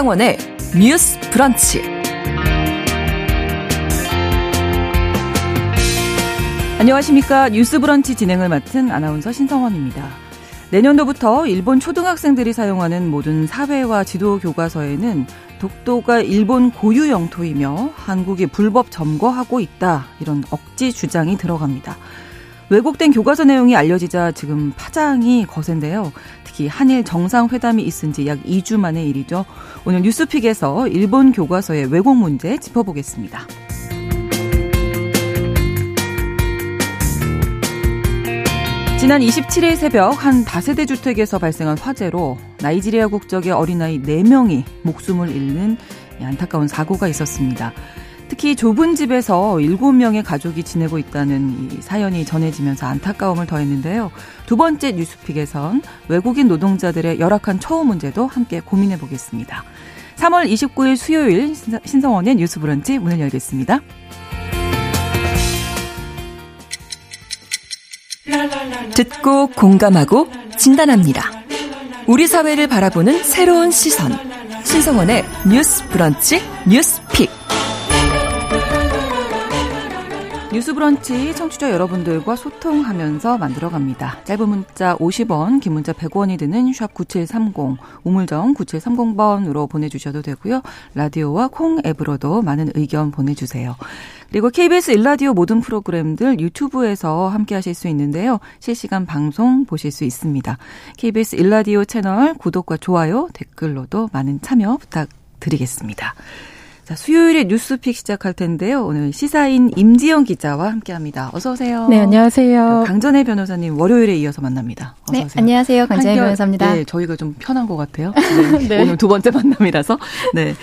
신성원의 뉴스 브런치. 안녕하십니까. 뉴스 브런치 진행을 맡은 아나운서 신성원입니다. 내년도부터 일본 초등학생들이 사용하는 모든 사회와 지도 교과서에는 독도가 일본 고유 영토이며 한국이 불법 점거하고 있다. 이런 억지 주장이 들어갑니다. 왜곡된 교과서 내용이 알려지자 지금 파장이 거센데요. 특히 한일 정상회담이 있은 지 약 2주 만의 일이죠. 오늘 뉴스픽에서 일본 교과서의 왜곡 문제 짚어보겠습니다. 지난 27일 새벽 한 다세대 주택에서 발생한 화재로 나이지리아 국적의 어린아이 4명이 목숨을 잃는 안타까운 사고가 있었습니다. 특히 좁은 집에서 7명의 가족이 지내고 있다는 이 사연이 전해지면서 안타까움을 더했는데요. 두 번째 뉴스픽에선 외국인 노동자들의 열악한 처우 문제도 함께 고민해 보겠습니다. 3월 29일 수요일 신성원의 뉴스 브런치 문을 열겠습니다. 듣고 공감하고 진단합니다. 우리 사회를 바라보는 새로운 시선. 신성원의 뉴스 브런치 뉴스픽. 뉴스 브런치 청취자 여러분들과 소통하면서 만들어갑니다. 짧은 문자 50원, 긴 문자 100원이 드는 샵 9730, 우물정 9730번으로 보내주셔도 되고요. 라디오와 콩 앱으로도 많은 의견 보내주세요. 그리고 KBS 일라디오 모든 프로그램들 유튜브에서 함께 하실 수 있는데요. 실시간 방송 보실 수 있습니다. KBS 일라디오 채널 구독과 좋아요, 댓글로도 많은 참여 부탁드리겠습니다. 자, 수요일에 뉴스픽 시작할 텐데요. 오늘 시사인 임지영 기자와 함께합니다. 어서 오세요. 네, 안녕하세요. 강전혜 변호사님 월요일에 이어서 만납니다. 어서 네, 오세요. 안녕하세요. 강전혜 변호사입니다. 네, 저희가 좀 편한 것 같아요. 네, 네. 오늘 두 번째 만남이라서. 네.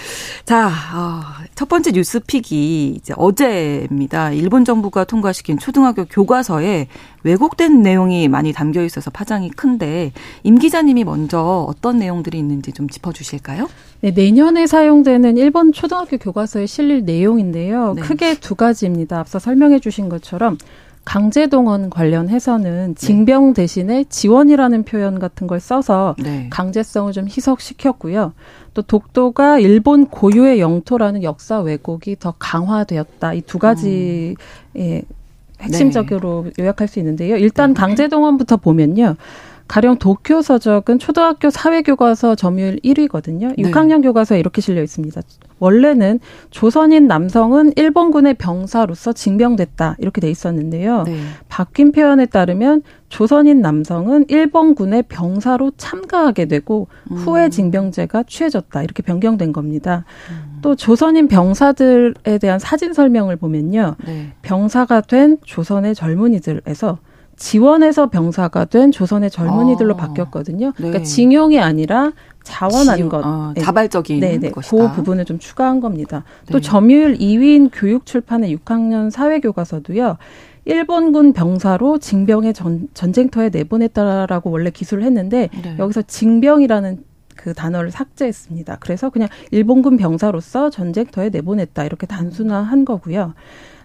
자, 어, 첫 번째 뉴스픽이 이제 어제입니다. 일본 정부가 통과시킨 초등학교 교과서에 왜곡된 내용이 많이 담겨 있어서 파장이 큰데 임 기자님이 먼저 어떤 내용들이 있는지 좀 짚어주실까요? 네, 내년에 사용되는 일본 초등학교 교과서에 실릴 내용인데요. 네. 크게 두 가지입니다. 앞서 설명해 주신 것처럼 강제 동원 관련해서는 징병 대신에 지원이라는 표현 같은 걸 써서 네. 강제성을 좀 희석시켰고요. 또 독도가 일본 고유의 영토라는 역사 왜곡이 더 강화되었다. 이 두 가지 음. 예, 핵심적으로 네. 요약할 수 있는데요. 일단 네. 강제 동원부터 보면요. 가령 도쿄 서적은 초등학교 사회 교과서 점유율 1위거든요. 네. 6학년 교과서에 이렇게 실려 있습니다. 원래는 조선인 남성은 일본군의 병사로서 징병됐다 이렇게 돼 있었는데요. 네. 바뀐 표현에 따르면 조선인 남성은 일본군의 병사로 참가하게 되고 음. 후에 징병제가 취해졌다 이렇게 변경된 겁니다. 음. 또 조선인 병사들에 대한 사진 설명을 보면요. 네. 병사가 된 조선의 젊은이들에서 지원해서 병사가 된 조선의 젊은이들로 아. 바뀌었거든요. 그러니까 네. 그러니까 징용이 아니라 자원한 지, 것, 어, 자발적인 네, 네. 것이다. 그 부분을 좀 추가한 겁니다. 네. 또 점유율 2위인 교육출판의 6학년 사회교과서도요. 일본군 병사로 징병의 전, 전쟁터에 내보냈다라고 원래 기술을 했는데 네. 여기서 징병이라는 그 단어를 삭제했습니다. 그래서 그냥 일본군 병사로서 전쟁터에 내보냈다 이렇게 단순화한 거고요.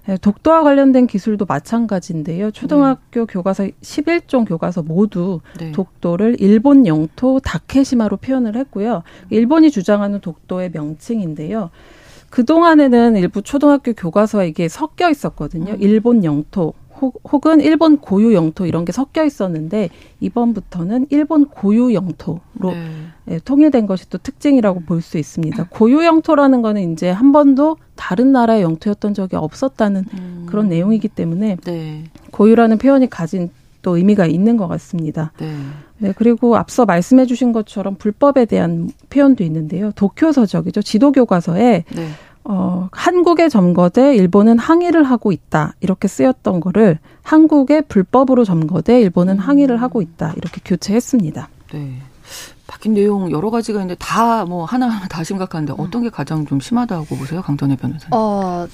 네, 독도와 관련된 기술도 마찬가지인데요. 초등학교 네. 교과서 11종 교과서 모두 네. 독도를 일본 영토 다케시마로 표현을 했고요. 일본이 주장하는 독도의 명칭인데요. 그동안에는 일부 초등학교 교과서에 이게 섞여 있었거든요. 음. 일본 영토, 혹은 일본 고유 영토 이런 게 섞여 있었는데 이번부터는 일본 고유 영토로 네. 예, 통일된 것이 또 특징이라고 볼 수 있습니다. 고유 영토라는 거는 이제 한 번도 다른 나라의 영토였던 적이 없었다는 음. 그런 내용이기 때문에 네. 고유라는 표현이 가진 또 의미가 있는 것 같습니다. 네. 네, 그리고 앞서 말씀해 주신 것처럼 불법에 대한 표현도 있는데요. 도쿄 서적이죠. 지도 교과서에 네. 어, 한국의 점거대 일본은 항의를 하고 있다. 이렇게 쓰였던 거를 한국의 불법으로 점거대 일본은 음. 항의를 하고 있다. 이렇게 교체했습니다. 네. 바뀐 내용 여러 가지가 있는데 다 뭐 하나하나 다 심각한데 어떤 게 가장 좀 심하다고 보세요? 강전혜 변호사님. 어,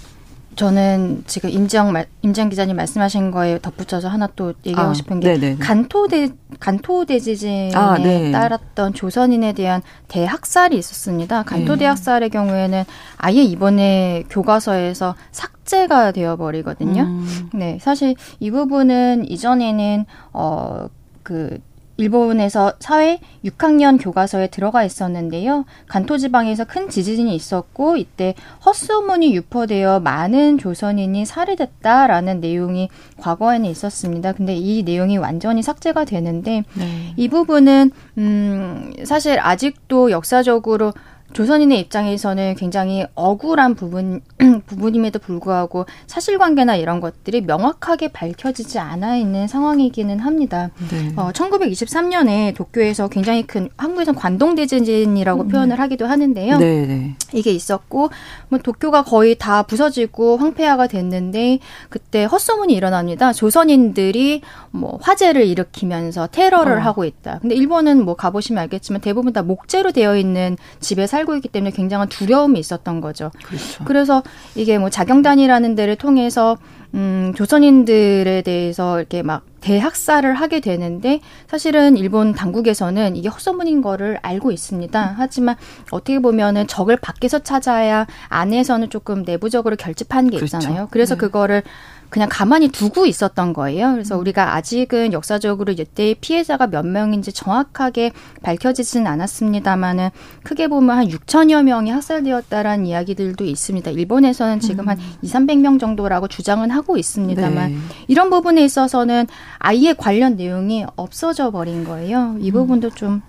저는 지금 임지영 임지영 기자님 말씀하신 거에 덧붙여서 하나 또 얘기하고 아, 싶은 게 네네. 간토대 간토대 지진에 아, 네. 따랐던 조선인에 대한 대학살이 있었습니다. 간토대 네. 학살의 경우에는 아예 이번에 교과서에서 삭제가 되어 버리거든요. 음. 네, 사실 이 부분은 이전에는 어그 일본에서 사회 6학년 교과서에 들어가 있었는데요. 간토 지방에서 큰 지진이 있었고 이때 헛소문이 유포되어 많은 조선인이 살해됐다라는 내용이 과거에는 있었습니다. 근데 이 내용이 완전히 삭제가 되는데 네. 이 부분은 음 사실 아직도 역사적으로 조선인의 입장에서는 굉장히 억울한 부분 부분임에도 불구하고 사실관계나 이런 것들이 명확하게 밝혀지지 않아 있는 상황이기는 합니다. 네. 어, 1923년에 도쿄에서 굉장히 큰 한국에서 관동 대지진이라고 음. 표현을 하기도 하는데요. 네, 네. 이게 있었고 뭐 도쿄가 거의 다 부서지고 황폐화가 됐는데 그때 헛소문이 일어납니다. 조선인들이 뭐 화재를 일으키면서 테러를 어. 하고 있다. 근데 일본은 뭐 가보시면 알겠지만 대부분 다 목재로 되어 있는 집에 살 살고 있기 때문에 굉장한 두려움이 있었던 거죠. 그렇죠. 그래서 이게 뭐 자경단이라는 데를 통해서 음, 조선인들에 대해서 이렇게 막 대학살을 하게 되는데 사실은 일본 당국에서는 이게 헛소문인 거를 알고 있습니다. 하지만 어떻게 보면은 적을 밖에서 찾아야 안에서는 조금 내부적으로 결집한 게 그렇죠. 있잖아요. 그래서 네. 그거를 그냥 가만히 두고 있었던 거예요. 그래서 음. 우리가 아직은 역사적으로 이때의 피해자가 몇 명인지 정확하게 밝혀지지는 않았습니다만은 크게 보면 한 6천여 명이 학살되었다라는 이야기들도 있습니다. 일본에서는 지금 음. 한 2, 300명 정도라고 주장은 하고 있습니다만 네. 이런 부분에 있어서는 아예 관련 내용이 없어져 버린 거예요. 이 음. 부분도 좀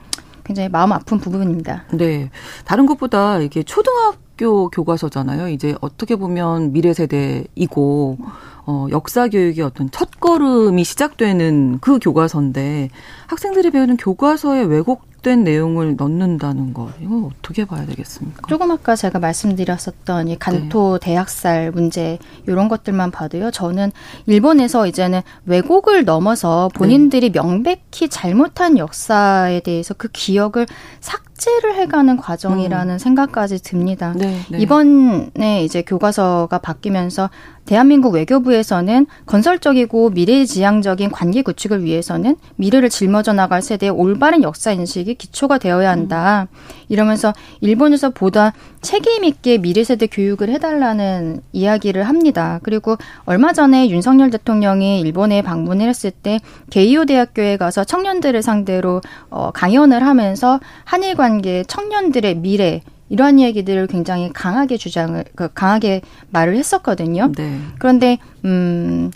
굉장히 마음 아픈 부분입니다. 네. 다른 것보다 이게 초등학 교 교과서잖아요. 이제 어떻게 보면 미래 세대이고 어, 역사 교육의 어떤 첫 걸음이 시작되는 그 교과서인데 학생들이 배우는 교과서에 왜곡된 내용을 넣는다는 거 이거 어떻게 봐야 되겠습니까? 조금 아까 제가 말씀드렸었던 이 간토 네. 대학살 문제 이런 것들만 봐도요. 저는 일본에서 이제는 왜곡을 넘어서 본인들이 네. 명백히 잘못한 역사에 대해서 그 기억을 삭 제를 해가는 과정이라는 음. 생각까지 듭니다. 네, 네. 이번에 이제 교과서가 바뀌면서 대한민국 외교부에서는 건설적이고 미래지향적인 관계 구축을 위해서는 미래를 짊어져 나갈 세대의 올바른 역사 인식이 기초가 되어야 한다. 이러면서 일본에서 보다 책임 있게 미래 세대 교육을 해달라는 이야기를 합니다. 그리고 얼마 전에 윤석열 대통령이 일본에 방문을 했을 때 게이오 대학교에 가서 청년들을 상대로 어, 강연을 하면서 한일 관계 청년들의 미래 이러한 얘기들을 굉장히 강하게 주장을 그 강하게 말을 했었거든요. 네. 그런데 음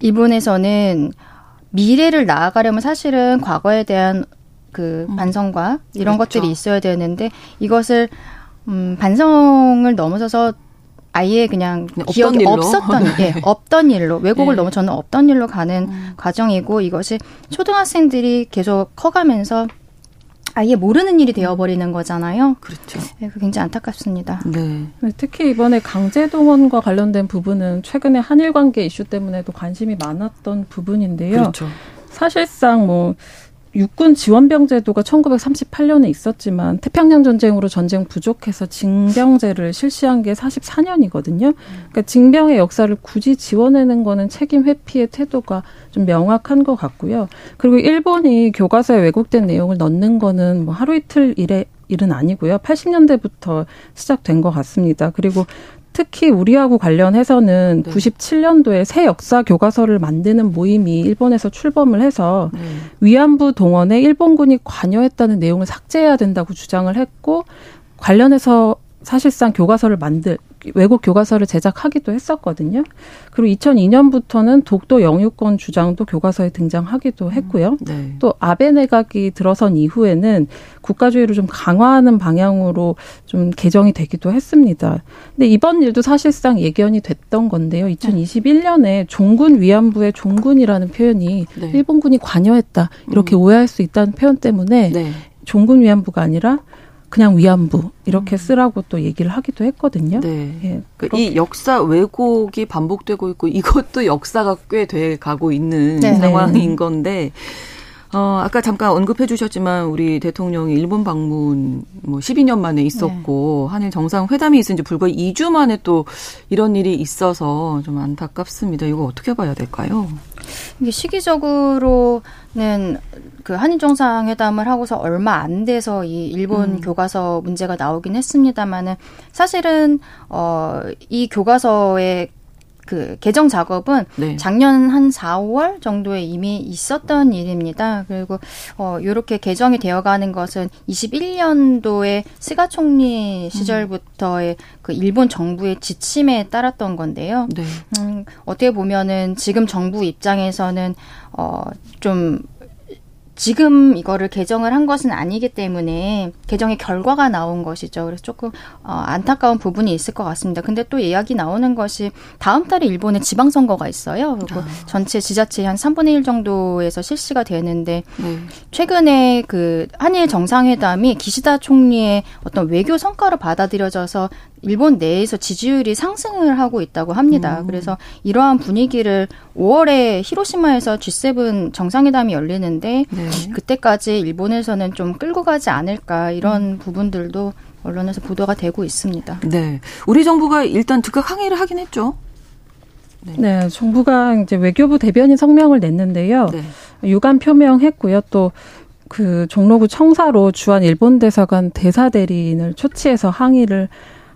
일본에서는 미래를 나아가려면 사실은 과거에 대한 그 음. 반성과 이런 그렇죠. 것들이 있어야 되는데 이것을 음 반성을 넘어서서 아예 그냥 기억이 일로. 없었던 네. 예, 없던 일로 왜곡을 네. 넘어 저는 없던 일로 가는 음. 과정이고 이것이 초등학생들이 계속 커가면서 아예 모르는 일이 되어버리는 거잖아요. 그렇죠. 네, 굉장히 안타깝습니다. 네. 특히 이번에 강제동원과 관련된 부분은 최근에 한일 관계 이슈 때문에도 관심이 많았던 부분인데요. 그렇죠. 사실상 뭐 육군 지원병 제도가 1938년에 있었지만 태평양 전쟁으로 전쟁 부족해서 징병제를 실시한 게 44년이거든요. 그러니까 징병의 역사를 굳이 지원하는 거는 책임 회피의 태도가 좀 명확한 것 같고요. 그리고 일본이 교과서에 왜곡된 내용을 넣는 거는 뭐 하루 이틀 일에 일은 아니고요. 80년대부터 시작된 것 같습니다. 그리고 특히 우리하고 관련해서는 네. 97년도에 새 역사 교과서를 만드는 모임이 일본에서 출범을 해서 네. 위안부 동원에 일본군이 관여했다는 내용을 삭제해야 된다고 주장을 했고 관련해서 사실상 교과서를 만들 외국 교과서를 제작하기도 했었거든요. 그리고 2002년부터는 독도 영유권 주장도 교과서에 등장하기도 음, 했고요. 네. 또 아베 내각이 들어선 이후에는 국가주의를 좀 강화하는 방향으로 좀 개정이 되기도 했습니다. 근데 이번 일도 사실상 예견이 됐던 건데요. 2021년에 종군 위안부의 종군이라는 표현이 네. 일본군이 관여했다 이렇게 음. 오해할 수 있다는 표현 때문에 네. 종군 위안부가 아니라 그냥 위안부 이렇게 음. 쓰라고 또 얘기를 하기도 했거든요. 네. 예, 그러니까 이 역사 왜곡이 반복되고 있고 이것도 역사가 꽤 돼 가고 있는 네. 상황인 네. 건데 어, 아까 잠깐 언급해 주셨지만 우리 대통령이 일본 방문 뭐 12년 만에 있었고 네. 한일 정상 회담이 있은 지 불과 2주 만에 또 이런 일이 있어서 좀 안타깝습니다. 이거 어떻게 봐야 될까요? 이게 시기적으로는 그 한일 정상회담을 하고서 얼마 안 돼서 이 일본 음. 교과서 문제가 나오긴 했습니다만은 사실은 어 이 교과서에 그 개정 작업은 네. 작년 한 4, 5월 정도에 이미 있었던 일입니다. 그리고 어 요렇게 개정이 되어 가는 것은 21년도에 스가 총리 시절부터의 그 일본 정부의 지침에 따랐던 건데요. 네. 음, 어떻게 보면은 지금 정부 입장에서는 어좀 지금 이거를 개정을 한 것은 아니기 때문에 개정의 결과가 나온 것이죠. 그래서 조금 어, 안타까운 부분이 있을 것 같습니다. 근데 또 이야기 나오는 것이 다음 달에 일본에 지방선거가 있어요. 그리고 아. 전체 지자체 한 3분의 1 정도에서 실시가 되는데 네. 최근에 그 한일 정상회담이 기시다 총리의 어떤 외교 성과로 받아들여져서 일본 내에서 지지율이 상승을 하고 있다고 합니다. 음. 그래서 이러한 분위기를 5월에 히로시마에서 G7 정상회담이 열리는데 네. 그때까지 일본에서는 좀 끌고 가지 않을까 이런 음. 부분들도 언론에서 보도가 되고 있습니다. 네. 우리 정부가 일단 즉각 항의를 하긴 했죠. 네. 네 정부가 이제 외교부 대변인 성명을 냈는데요. 네. 유감 표명했고요. 또그 종로구 청사로 주한 일본 대사관 대사 대리인을 초치해서 항의를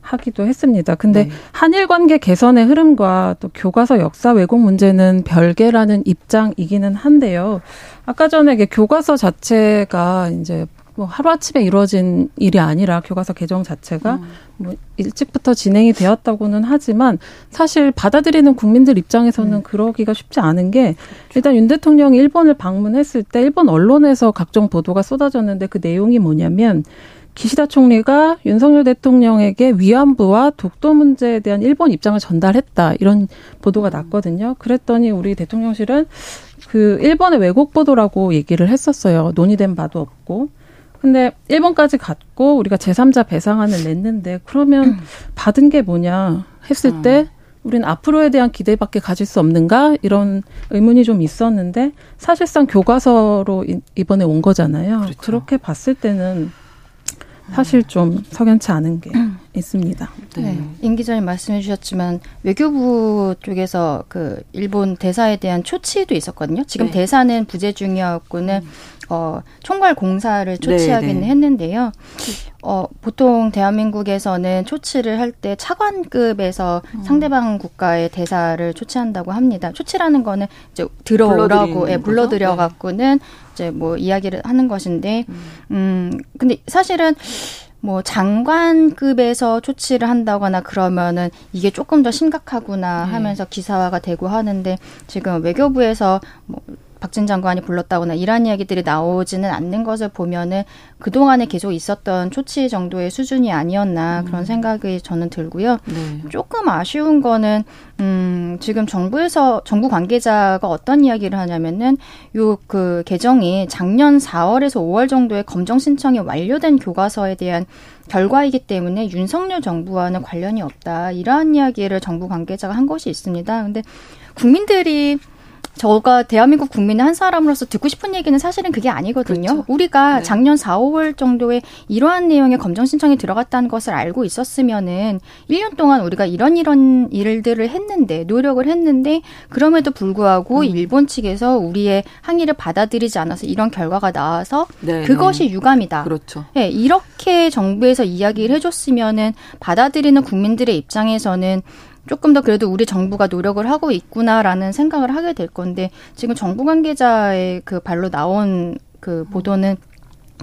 하기도 했습니다. 근데 네. 한일 관계 개선의 흐름과 또 교과서 역사 왜곡 문제는 별개라는 입장이기는 한데요. 아까 전에 교과서 자체가 이제 뭐 하루아침에 이루어진 일이 아니라 교과서 개정 자체가 음. 뭐 일찍부터 진행이 되었다고는 하지만 사실 받아들이는 국민들 입장에서는 음. 그러기가 쉽지 않은 게 그렇죠. 일단 윤 대통령이 일본을 방문했을 때 일본 언론에서 각종 보도가 쏟아졌는데 그 내용이 뭐냐면 기시다 총리가 윤석열 대통령에게 위안부와 독도 문제에 대한 일본 입장을 전달했다 이런 보도가 났거든요. 그랬더니 우리 대통령실은 그 일본의 왜곡 보도라고 얘기를 했었어요. 논의된 바도 없고. 근데 일본까지 갔고 우리가 제3자 배상안을 냈는데 그러면 받은 게 뭐냐 했을 때 우린 앞으로에 대한 기대밖에 가질 수 없는가 이런 의문이 좀 있었는데 사실상 교과서로 이번에 온 거잖아요. 그렇죠. 그렇게 봤을 때는 사실 좀 석연치 않은 게 음. 있습니다. 네. 네. 임 기자님 말씀해 주셨지만 외교부 쪽에서 그 일본 대사에 대한 초치도 있었거든요. 지금 네. 대사는 부재 중이었고는 음. 어, 총괄 공사를 초치하기는 네, 네. 했는데요. 어, 보통 대한민국에서는 초치를 할 때 차관급에서 음. 상대방 국가의 대사를 초치한다고 합니다. 초치라는 거는 이제 들어오라고 예, 불러들여 네. 갖고는 이제 뭐 이야기를 하는 것인데 음, 음 근데 사실은 뭐 장관급에서 조치를 한다거나 그러면은 이게 조금 더 심각하구나 네. 하면서 기사화가 되고 하는데 지금 외교부에서 뭐 박진 장관이 불렀다거나 이런 이야기들이 나오지는 않는 것을 보면은 그동안에 계속 있었던 초치 정도의 수준이 아니었나 음. 그런 생각이 저는 들고요. 네. 조금 아쉬운 거는 음 지금 정부에서 정부 관계자가 어떤 이야기를 하냐면은 요 그 개정이 작년 4월에서 5월 정도에 검정 신청이 완료된 교과서에 대한 결과이기 때문에 윤석열 정부와는 관련이 없다. 이러한 이야기를 정부 관계자가 한 것이 있습니다. 근데 국민들이 저가 대한민국 국민의 한 사람으로서 듣고 싶은 얘기는 사실은 그게 아니거든요. 그렇죠. 우리가 네. 작년 4, 5월 정도에 이러한 내용의 검정 신청이 들어갔다는 것을 알고 있었으면은 1년 동안 우리가 이런 이런 일들을 했는데 노력을 했는데 그럼에도 불구하고 음. 일본 측에서 우리의 항의를 받아들이지 않아서 이런 결과가 나와서 네, 그것이 네. 유감이다. 그렇죠. 네, 이렇게 정부에서 이야기를 해줬으면은 받아들이는 국민들의 입장에서는 조금 더 그래도 우리 정부가 노력을 하고 있구나라는 생각을 하게 될 건데 지금 정부 관계자의 그 발로 나온 그 보도는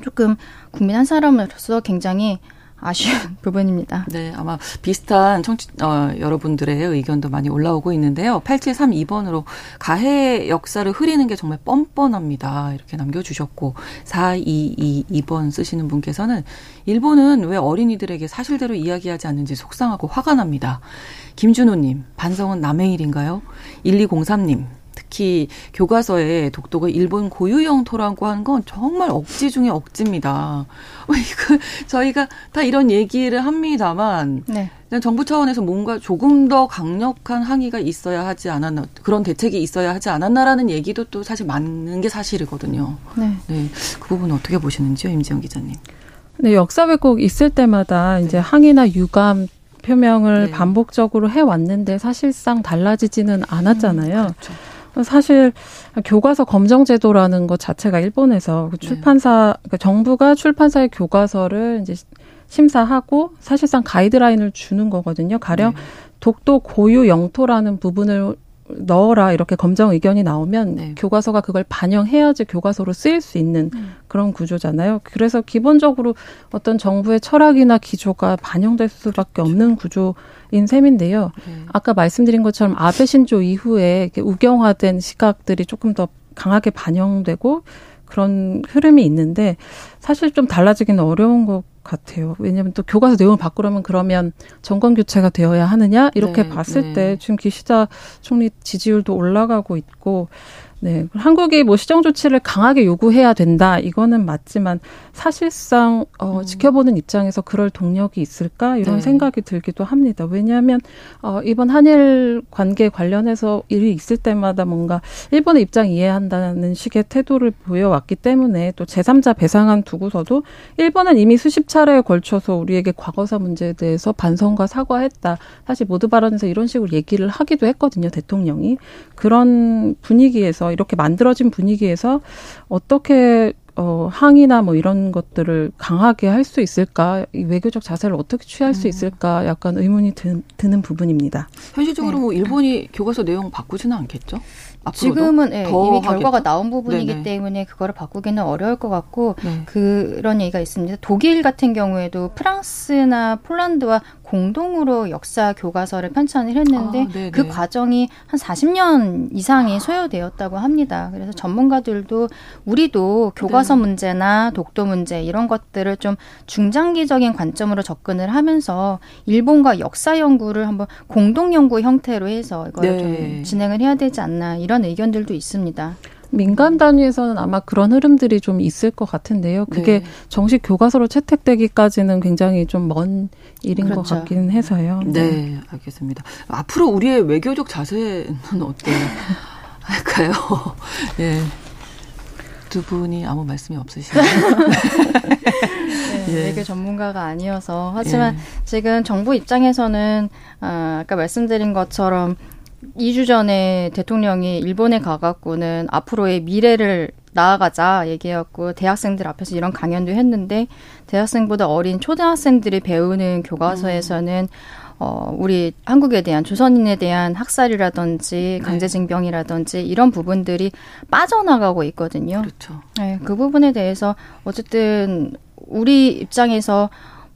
조금 국민 한 사람으로서 굉장히 아쉬운 부분입니다. 네, 아마 비슷한 청취, 어, 여러분들의 의견도 많이 올라오고 있는데요. 8732번으로 가해 역사를 흐리는 게 정말 뻔뻔합니다. 이렇게 남겨주셨고, 4222번 쓰시는 분께서는 일본은 왜 어린이들에게 사실대로 이야기하지 않는지 속상하고 화가 납니다. 김준호님, 반성은 남의 일인가요? 1203님, 특히 교과서에 독도가 일본 고유 영토라고 하는 건 정말 억지 중에 억지입니다. 이거 저희가 다 이런 얘기를 합니다만 네. 정부 차원에서 뭔가 조금 더 강력한 항의가 있어야 하지 않았나 그런 대책이 있어야 하지 않았나라는 얘기도 또 사실 맞는 게 사실이거든요. 네. 네. 그 부분 어떻게 보시는지요, 임지영 기자님? 네, 역사 왜곡 있을 때마다 이제 항의나 유감 표명을 네. 반복적으로 해왔는데 사실상 달라지지는 않았잖아요. 음, 그렇죠. 사실 교과서 검정 제도라는 것 자체가 일본에서 그 네. 출판사 그러니까 정부가 출판사의 교과서를 이제 심사하고 사실상 가이드라인을 주는 거거든요. 가령 네. 독도 고유 영토라는 부분을 넣어라 이렇게 검정 의견이 나오면 네. 교과서가 그걸 반영해야지 교과서로 쓰일 수 있는 음. 그런 구조잖아요. 그래서 기본적으로 어떤 정부의 철학이나 기조가 반영될 수밖에 그렇죠. 없는 구조인 셈인데요. 네. 아까 말씀드린 것처럼 아베 신조 이후에 우경화된 시각들이 조금 더 강하게 반영되고 그런 흐름이 있는데 사실 좀 달라지기는 어려운 것 같아요. 왜냐하면 또 교과서 내용을 바꾸려면 그러면 정권 교체가 되어야 하느냐 이렇게 네, 봤을 네. 때 지금 기시다 총리 지지율도 올라가고 있고 네. 한국이 뭐 시정 조치를 강하게 요구해야 된다. 이거는 맞지만 사실상 어 음. 지켜보는 입장에서 그럴 동력이 있을까? 이런 네. 생각이 들기도 합니다. 왜냐하면 어 이번 한일 관계 관련해서 일이 있을 때마다 뭔가 일본의 입장 이해한다는 식의 태도를 보여왔기 때문에 또 제3자 배상안 두고서도 일본은 이미 수십 차례에 걸쳐서 우리에게 과거사 문제에 대해서 반성과 사과했다. 사실 모두 발언에서 이런 식으로 얘기를 하기도 했거든요. 대통령이. 그런 분위기에서 이렇게 만들어진 분위기에서 어떻게 어, 항의나 뭐 이런 것들을 강하게 할 수 있을까? 이 외교적 자세를 어떻게 취할 수 음. 있을까? 약간 의문이 드, 는 부분입니다. 현실적으로 네. 뭐 일본이 교과서 내용 바꾸지는 않겠죠? 지금은 네, 이미 결과가 나온 부분이기 네네. 때문에 그거를 바꾸기는 어려울 것 같고 네. 그런 얘기가 있습니다. 독일 같은 경우에도 프랑스나 폴란드와 공동으로 역사 교과서를 편찬을 했는데 아, 그 과정이 한 40년 이상이 소요되었다고 합니다. 그래서 전문가들도 우리도 교과서 네. 문제나 독도 문제 이런 것들을 좀 중장기적인 관점으로 접근을 하면서 일본과 역사 연구를 한번 공동 연구 형태로 해서 이걸 네. 좀 진행을 해야 되지 않나 이런 의견들도 있습니다. 민간 단위에서는 아마 그런 흐름들이 좀 있을 것 같은데요. 그게 네. 정식 교과서로 채택되기까지는 굉장히 좀 먼 일인 그렇죠. 것 같기는 해서요. 네. 네, 알겠습니다. 앞으로 우리의 외교적 자세는 어때할까요? 예. 두 분이 아무 말씀이 없으시나요? 네, 예. 외교 전문가가 아니어서 하지만 예. 지금 정부 입장에서는 아, 아까 말씀드린 것처럼 2주 전에 대통령이 일본에 가갖고는 앞으로의 미래를 나아가자 얘기했고 대학생들 앞에서 이런 강연도 했는데 대학생보다 어린 초등학생들이 배우는 교과서에서는 어, 우리 한국에 대한 조선인에 대한 학살이라든지 네. 강제징병이라든지 이런 부분들이 빠져나가고 있거든요. 그렇죠. 네, 그 부분에 대해서 어쨌든 우리 입장에서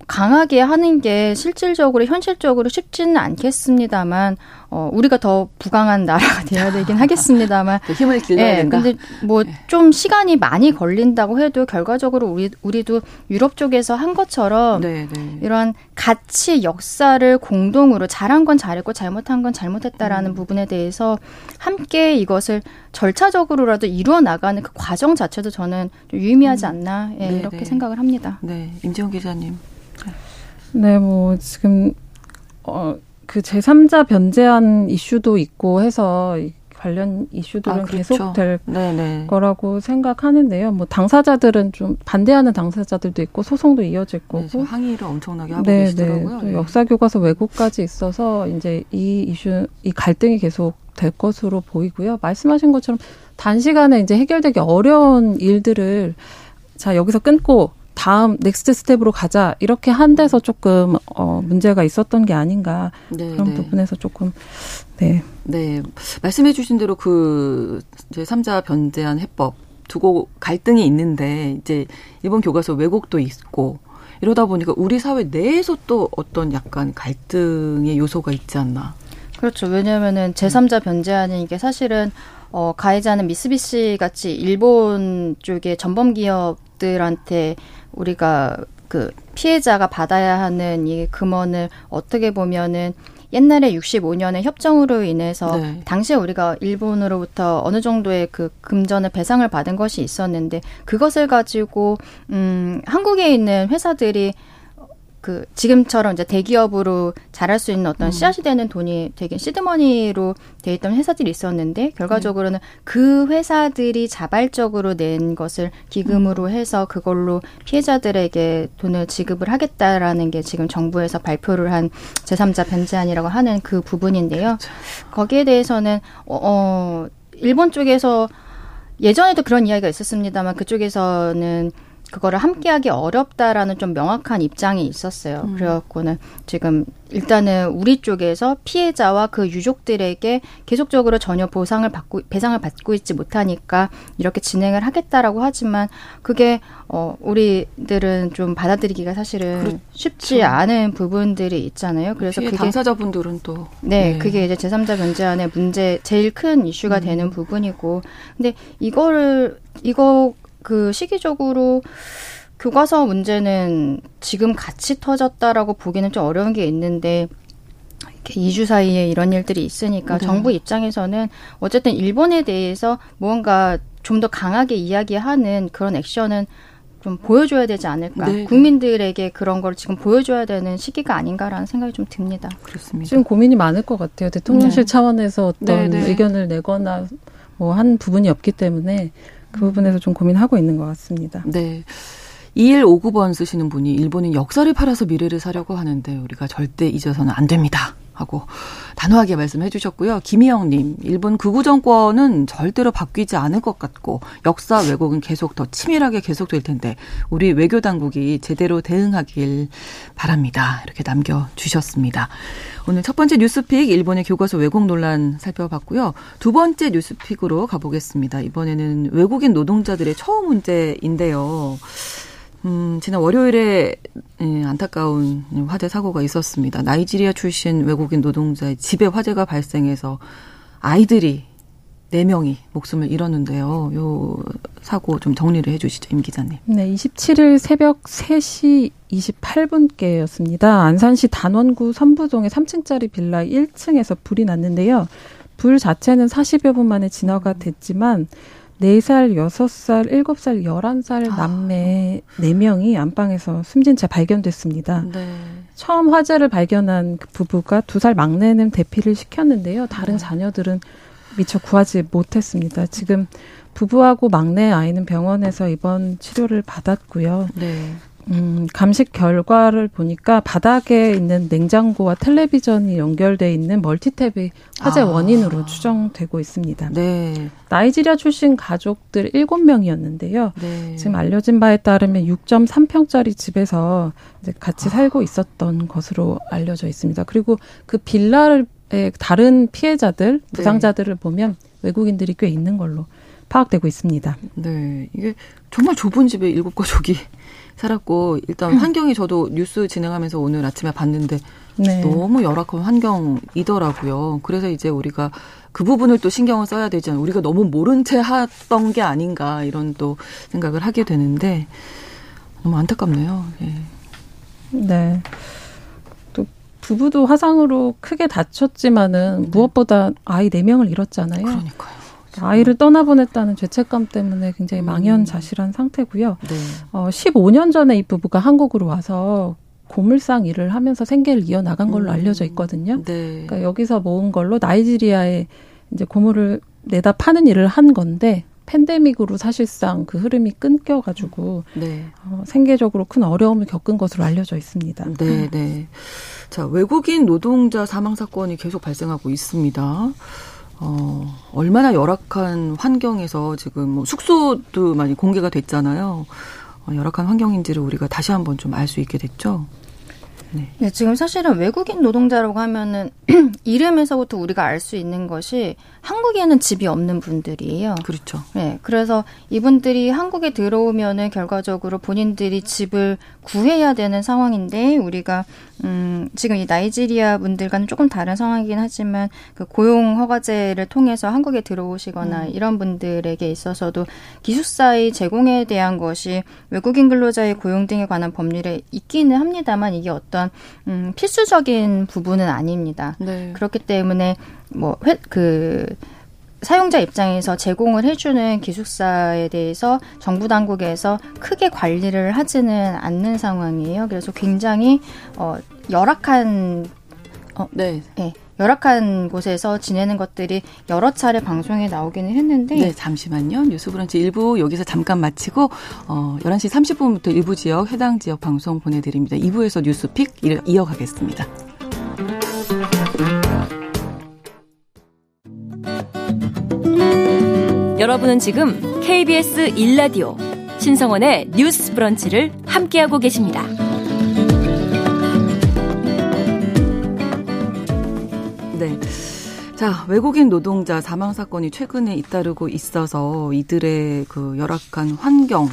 강하게 하는 게 실질적으로 현실적으로 쉽지는 않겠습니다만 어 우리가 더 부강한 나라가 되어야 되긴 하겠습니다만 힘을 길러야 네, 된다. 근데 뭐좀 네. 시간이 많이 걸린다고 해도 결과적으로 우리 우리도 유럽 쪽에서 한 것처럼 네, 네. 이러한 가치 역사를 공동으로 잘한 건 잘했고 잘못한 건 잘못했다라는 음. 부분에 대해서 함께 이것을 절차적으로라도 이루어 나가는 그 과정 자체도 저는 좀 유의미하지 음. 않나 예, 네, 이렇게 네. 생각을 합니다. 네, 임지영 기자님. 네, 뭐 지금 어, 그 제3자 변제한 이슈도 있고 해서 관련 이슈들은 아, 그렇죠. 계속될 네네. 거라고 생각하는데요. 뭐 당사자들은 좀 반대하는 당사자들도 있고 소송도 이어질 거고 네, 항의를 엄청나게 하고 네, 계시더라고요. 네. 역사 교과서 왜곡까지 있어서 이제 이 이슈 이 갈등이 계속 될 것으로 보이고요. 말씀하신 것처럼 단시간에 이제 해결되기 어려운 일들을 자 여기서 끊고 다음 next step으로 가자 이렇게 한 데서 조금 어 문제가 있었던 게 아닌가 네, 그런 네. 부분에서 조금 네. 네. 말씀해 주신 대로 그 이제 삼자 변제안 해법 두고 갈등이 있는데 이제 일본 교과서 왜곡도 있고 이러다 보니까 우리 사회 내에서 또 어떤 약간 갈등의 요소가 있지 않나. 그렇죠. 왜냐하면은 제3자 변제하는 이게 사실은 어, 가해자는 미쓰비시 같이 일본 쪽의 전범 기업들한테 우리가 그 피해자가 받아야 하는 이 금원을 어떻게 보면은 옛날에 65년의 협정으로 인해서 네. 당시에 우리가 일본으로부터 어느 정도의 그 금전을 배상을 받은 것이 있었는데 그것을 가지고 음 한국에 있는 회사들이 그 지금처럼 이제 대기업으로 자랄 수 있는 어떤 음. 씨앗이 되는 돈이 되게 시드머니로 돼 있던 회사들이 있었는데 결과적으로는 네. 그 회사들이 자발적으로 낸 것을 기금으로 음. 해서 그걸로 피해자들에게 돈을 지급을 하겠다라는 게 지금 정부에서 발표를 한 제3자 변제안이라고 하는 그 부분인데요. 그렇죠. 거기에 대해서는 어, 어 일본 쪽에서 예전에도 그런 이야기가 있었습니다만 그쪽에서는 그거를 함께하기 어렵다라는 좀 명확한 입장이 있었어요. 음. 그래갖고는 지금 일단은 우리 쪽에서 피해자와 그 유족들에게 계속적으로 전혀 보상을 받고 배상을 받고 있지 못하니까 이렇게 진행을 하겠다라고 하지만 그게 어 우리들은 좀 받아들이기가 사실은 그렇죠. 쉽지 않은 부분들이 있잖아요. 그래서 그게 당사자분들은 또 네, 네. 그게 이제 제3자 변제안의 문제 제일 큰 이슈가 음. 되는 부분이고 근데 이거를 이거 그 시기적으로 교과서 문제는 지금 같이 터졌다라고 보기는 좀 어려운 게 있는데 이렇게 2주 사이에 이런 일들이 있으니까 네. 정부 입장에서는 어쨌든 일본에 대해서 무언가 좀 더 강하게 이야기하는 그런 액션은 좀 보여줘야 되지 않을까. 네. 국민들에게 그런 걸 지금 보여줘야 되는 시기가 아닌가라는 생각이 좀 듭니다. 그렇습니다. 지금 고민이 많을 것 같아요. 대통령실 네. 차원에서 어떤 네, 네. 의견을 내거나 뭐 한 부분이 없기 때문에 그 부분에서 좀 고민하고 있는 것 같습니다. 네. 2159번 쓰시는 분이 일본은 역사를 팔아서 미래를 사려고 하는데 우리가 절대 잊어서는 안 됩니다. 하고 단호하게 말씀해 주셨고요. 김희영님, 일본 극우 정권은 절대로 바뀌지 않을 것 같고 역사 왜곡은 계속 더 치밀하게 계속될 텐데 우리 외교 당국이 제대로 대응하길 바랍니다. 이렇게 남겨 주셨습니다. 오늘 첫 번째 뉴스픽 일본의 교과서 왜곡 논란 살펴봤고요. 두 번째 뉴스픽으로 가보겠습니다. 이번에는 외국인 노동자들의 처우 문제인데요. 음, 지난 월요일에 예, 안타까운 화재 사고가 있었습니다. 나이지리아 출신 외국인 노동자의 집에 화재가 발생해서 아이들이 4명이 목숨을 잃었는데요. 요 사고 좀 정리를 해 주시죠, 임 기자님. 네, 27일 새벽 3시 28분께였습니다. 안산시 단원구 선부동의 3층짜리 빌라 1층에서 불이 났는데요. 불 자체는 40여 분 만에 진화가 됐지만 4살, 6살, 7살, 11살 남매 아. 4명이 안방에서 숨진 채 발견됐습니다. 네. 처음 화재를 발견한 그 부부가 2살 막내는 대피를 시켰는데요. 다른 네. 자녀들은 미처 구하지 못했습니다. 지금 부부하고 막내 아이는 병원에서 입원 치료를 받았고요. 네. 음, 감식 결과를 보니까 바닥에 있는 냉장고와 텔레비전이 연결돼 있는 멀티탭이 화재 아. 원인으로 추정되고 있습니다. 네. 나이지리아 출신 가족들 7명이었는데요. 네. 지금 알려진 바에 따르면 6.3평짜리 집에서 이제 같이 아. 살고 있었던 것으로 알려져 있습니다. 그리고 그 빌라를 다른 피해자들, 네. 부상자들을 네. 보면 외국인들이 꽤 있는 걸로 파악되고 있습니다. 네. 이게 정말 좁은 집에 일곱 가족이 살았고 일단 음. 환경이 저도 뉴스 진행하면서 오늘 아침에 봤는데 네. 너무 열악한 환경이더라고요. 그래서 이제 우리가 그 부분을 또 신경을 써야 되지 않 우리가 너무 모른 채 했던 게 아닌가 이런 또 생각을 하게 되는데 너무 안타깝네요. 예. 네. 또 부부도 화상으로 크게 다쳤지만은 네. 무엇보다 아이 4명을 잃었잖아요. 그러니까요. 아이를 떠나보냈다는 죄책감 때문에 굉장히 음. 망연자실한 상태고요. 네. 어, 15년 전에 이 부부가 한국으로 와서 고물상 일을 하면서 생계를 이어나간 걸로 음. 알려져 있거든요. 네. 그러니까 여기서 모은 걸로 나이지리아에 이제 고물을 내다 파는 일을 한 건데 팬데믹으로 사실상 그 흐름이 끊겨가지고 네. 어, 생계적으로 큰 어려움을 겪은 것으로 알려져 있습니다. 네, 네. 자 외국인 노동자 사망 사건이 계속 발생하고 있습니다. 어, 얼마나 열악한 환경에서 지금 뭐 숙소도 많이 공개가 됐잖아요. 어, 열악한 환경인지를 우리가 다시 한번 좀 알 수 있게 됐죠. 네. 네, 지금 사실은 외국인 노동자라고 하면은 이름에서부터 우리가 알 수 있는 것이 한국에는 집이 없는 분들이에요. 그렇죠. 네, 그래서 이분들이 한국에 들어오면은 결과적으로 본인들이 집을 구해야 되는 상황인데 우리가 음, 지금 이 나이지리아 분들과는 조금 다른 상황이긴 하지만 그 고용 허가제를 통해서 한국에 들어오시거나 음. 이런 분들에게 있어서도 기숙사의 제공에 대한 것이 외국인 근로자의 고용 등에 관한 법률에 있기는 합니다만 이게 어떤 음, 필수적인 부분은 아닙니다. 네. 그렇기 때문에 뭐그 사용자 입장에서 제공을 해주는 기숙사에 대해서 정부 당국에서 크게 관리를 하지는 않는 상황이에요. 그래서 굉장히 어 열악한 어 네. 네. 열악한 곳에서 지내는 것들이 여러 차례 방송에 나오기는 했는데 네, 잠시만요. 뉴스 브런치 일부 여기서 잠깐 마치고 어 11시 30분부터 일부 지역 해당 지역 방송 보내 드립니다. 2부에서 뉴스 픽 이어가겠습니다. 여러분은 지금 KBS 1라디오 신성원의 뉴스 브런치를 함께하고 계십니다. 네. 자, 외국인 노동자 사망 사건이 최근에 잇따르고 있어서 이들의 그 열악한 환경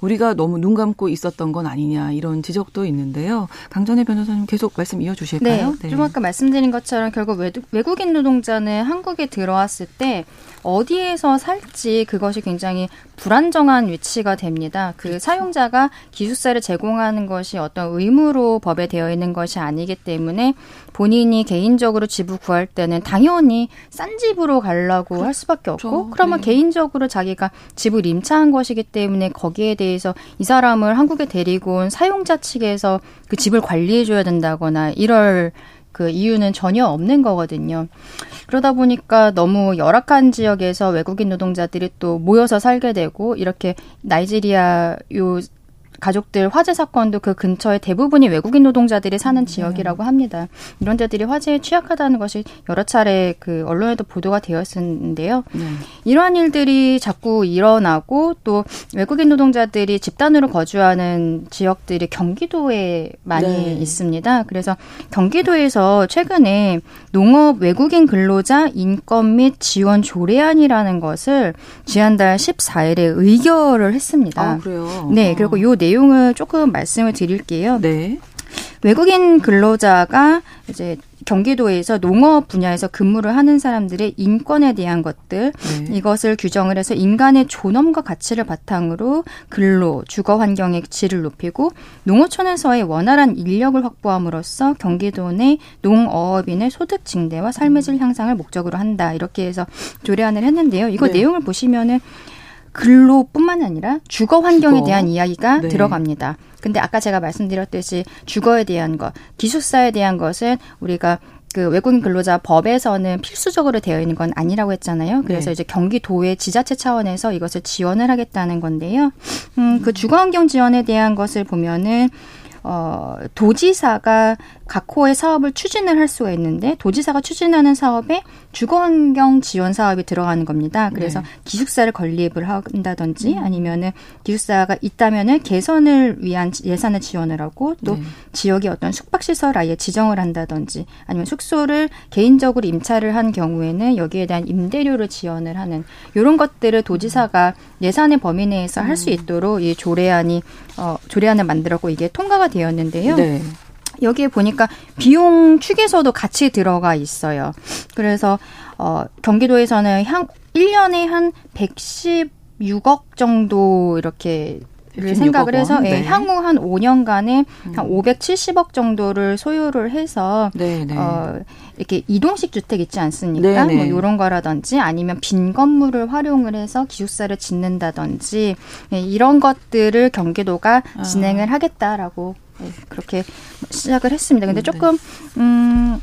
우리가 너무 눈 감고 있었던 건 아니냐 이런 지적도 있는데요. 강전혜 변호사님 계속 말씀 이어주실까요? 네, 네. 좀 아까 말씀드린 것처럼 결국 외국인 노동자는 한국에 들어왔을 때 어디에서 살지 그것이 굉장히 불안정한 위치가 됩니다. 그 그렇죠. 사용자가 기숙사를 제공하는 것이 어떤 의무로 법에 되어 있는 것이 아니기 때문에 본인이 개인적으로 집을 구할 때는 당연히 싼 집으로 가려고 그렇죠. 할 수밖에 없고 그러면 네. 개인적으로 자기가 집을 임차한 것이기 때문에 거기에 대해서 이 사람을 한국에 데리고 온 사용자 측에서 그 집을 관리해 줘야 된다거나 이럴 그 이유는 전혀 없는 거거든요. 그러다 보니까 너무 열악한 지역에서 외국인 노동자들이 또 모여서 살게 되고 이렇게 나이지리아 요 가족들 화재 사건도 그 근처에 대부분이 외국인 노동자들이 사는 음, 네. 지역이라고 합니다. 이런 데들이 화재에 취약하다는 것이 여러 차례 그 언론에도 보도가 되었었는데요. 네. 이러한 일들이 자꾸 일어나고 또 외국인 노동자들이 집단으로 거주하는 지역들이 경기도에 많이 네. 있습니다. 그래서 경기도에서 최근에 농업 외국인 근로자 인권 및 지원 조례안이라는 것을 지난달 14일에 의결을 했습니다. 아, 그래요? 네, 그리고 요 내용을 조금 말씀을 드릴게요. 네. 외국인 근로자가 이제 경기도에서 농업 분야에서 근무를 하는 사람들의 인권에 대한 것들 네. 이것을 규정을 해서 인간의 존엄과 가치를 바탕으로 근로, 주거 환경의 질을 높이고 농어촌에서의 원활한 인력을 확보함으로써 경기도 내 농어업인의 소득 증대와 삶의 질 향상을 목적으로 한다 이렇게 해서 조례안을 했는데요. 이거 네. 내용을 보시면은 근로뿐만 아니라 주거 환경에 주거. 대한 이야기가 네. 들어갑니다. 근데 아까 제가 말씀드렸듯이 주거에 대한 것, 기숙사에 대한 것은 우리가 그 외국인 근로자 법에서는 필수적으로 되어 있는 건 아니라고 했잖아요. 그래서 네. 이제 경기도의 지자체 차원에서 이것을 지원을 하겠다는 건데요. 음, 그 주거 환경 지원에 대한 것을 보면은 어, 도지사가 각 호의 사업을 추진을 할 수가 있는데 도지사가 추진하는 사업에 주거환경 지원 사업이 들어가는 겁니다. 그래서 네. 기숙사를 건립을 한다든지 음. 아니면은 기숙사가 있다면은 개선을 위한 예산을 지원을 하고 또 네. 지역의 어떤 숙박시설 아예 지정을 한다든지 아니면 숙소를 개인적으로 임차를 한 경우에는 여기에 대한 임대료를 지원을 하는 이런 것들을 도지사가 예산의 범위 내에서 할수 음. 있도록 이 조례안이 어, 조례안을 만들었고 이게 통과가 되었는데요. 네. 여기에 보니까 비용 축에서도 같이 들어가 있어요. 그래서 어 경기도에서는 향 1년에 한 116억 정도 이렇게 를 생각을 해서 예, 네. 예, 향후 한 5년간에 음. 한 570억 정도를 소요를 해서 네, 네. 어 이렇게 이동식 주택 있지 않습니까? 네, 뭐 이런 거라든지 아니면 빈 건물을 활용을 해서 기숙사를 짓는다든지 예, 이런 것들을 경기도가 아. 진행을 하겠다라고 예, 그렇게 시작을 했습니다. 근데 네. 조금 음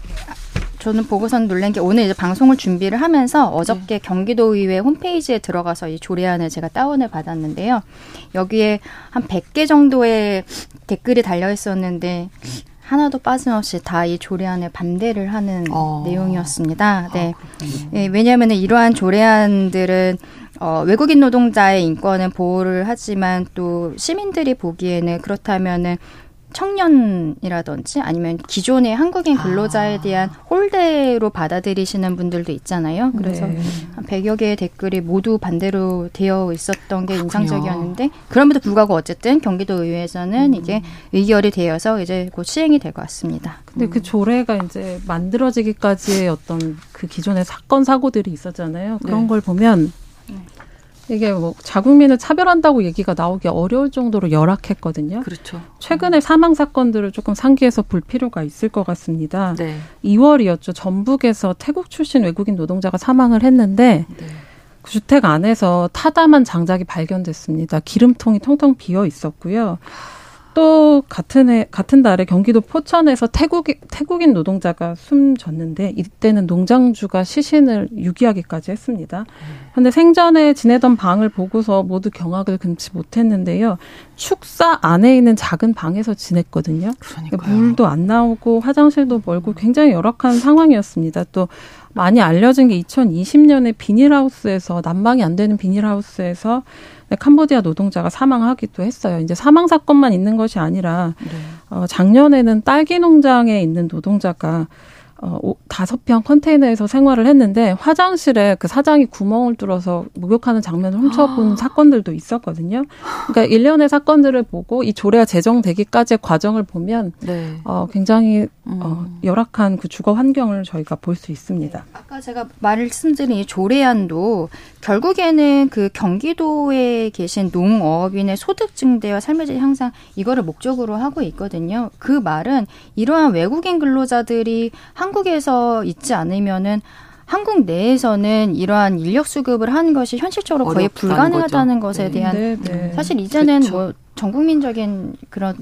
저는 보고선 놀란 게 오늘 이제 방송을 준비를 하면서 어저께 네. 경기도의회 홈페이지에 들어가서 이 조례안을 제가 다운을 받았는데요. 여기에 한 100개 정도의 댓글이 달려 있었는데 하나도 빠짐없이 다 이 조례안에 반대를 하는 어. 내용이었습니다. 네. 아, 네 왜냐하면 이러한 조례안들은 어, 외국인 노동자의 인권은 보호를 하지만 또 시민들이 보기에는 그렇다면은 청년이라든지 아니면 기존의 한국인 근로자에 아. 대한 홀대로 받아들이시는 분들도 있잖아요. 그래서 네. 한 100여 개의 댓글이 모두 반대로 되어 있었던 게 그렇군요. 인상적이었는데 그럼에도 불구하고 어쨌든 경기도 의회에서는 음. 이게 의결이 되어서 이제 곧 시행이 될 것 같습니다. 근데 그 음. 그 조례가 이제 만들어지기까지의 어떤 그 기존의 사건 사고들이 있었잖아요. 그런 네. 걸 보면 네. 이게 뭐 자국민을 차별한다고 얘기가 나오기 어려울 정도로 열악했거든요. 그렇죠. 최근에 사망 사건들을 조금 상기해서 볼 필요가 있을 것 같습니다. 네. 2월이었죠. 전북에서 태국 출신 외국인 노동자가 사망을 했는데 네. 그 주택 안에서 타담한 장작이 발견됐습니다. 기름통이 텅텅 비어 있었고요. 또 같은 해 같은 달에 경기도 포천에서 태국 태국인 노동자가 숨졌는데 이때는 농장주가 시신을 유기하기까지 했습니다. 그런데 생전에 지내던 방을 보고서 모두 경악을 금치 못했는데요. 축사 안에 있는 작은 방에서 지냈거든요. 그러니까요. 물도 안 나오고 화장실도 멀고 굉장히 열악한 상황이었습니다. 또 많이 알려진 게 2020년에 비닐하우스에서 난방이 안 되는 비닐하우스에서 캄보디아 노동자가 사망하기도 했어요. 이제 사망 사건만 있는 것이 아니라 네. 어, 작년에는 딸기 농장에 있는 노동자가 어, 다섯 평 컨테이너에서 생활을 했는데 화장실에 그 사장이 구멍을 뚫어서 목욕하는 장면을 훔쳐본 아. 사건들도 있었거든요. 그러니까 일련의 사건들을 보고 이 조례가 제정되기까지의 과정을 보면 네. 어, 굉장히 음. 어, 열악한 그 주거 환경을 저희가 볼 수 있습니다. 네. 아까 제가 말씀드린 이 조례안도 결국에는 그 경기도에 계신 농업인의 소득 증대와 삶의 질 향상 이거를 목적으로 하고 있거든요. 그 말은 이러한 외국인 근로자들이 한 국에서 있지 않으면은 한국 내에서는 이러한 인력 수급을 하는 것이 현실적으로 거의 불가능하다는 거죠. 것에 네. 대한 네, 네. 사실 이제는 그렇죠. 뭐 전국민적인 그런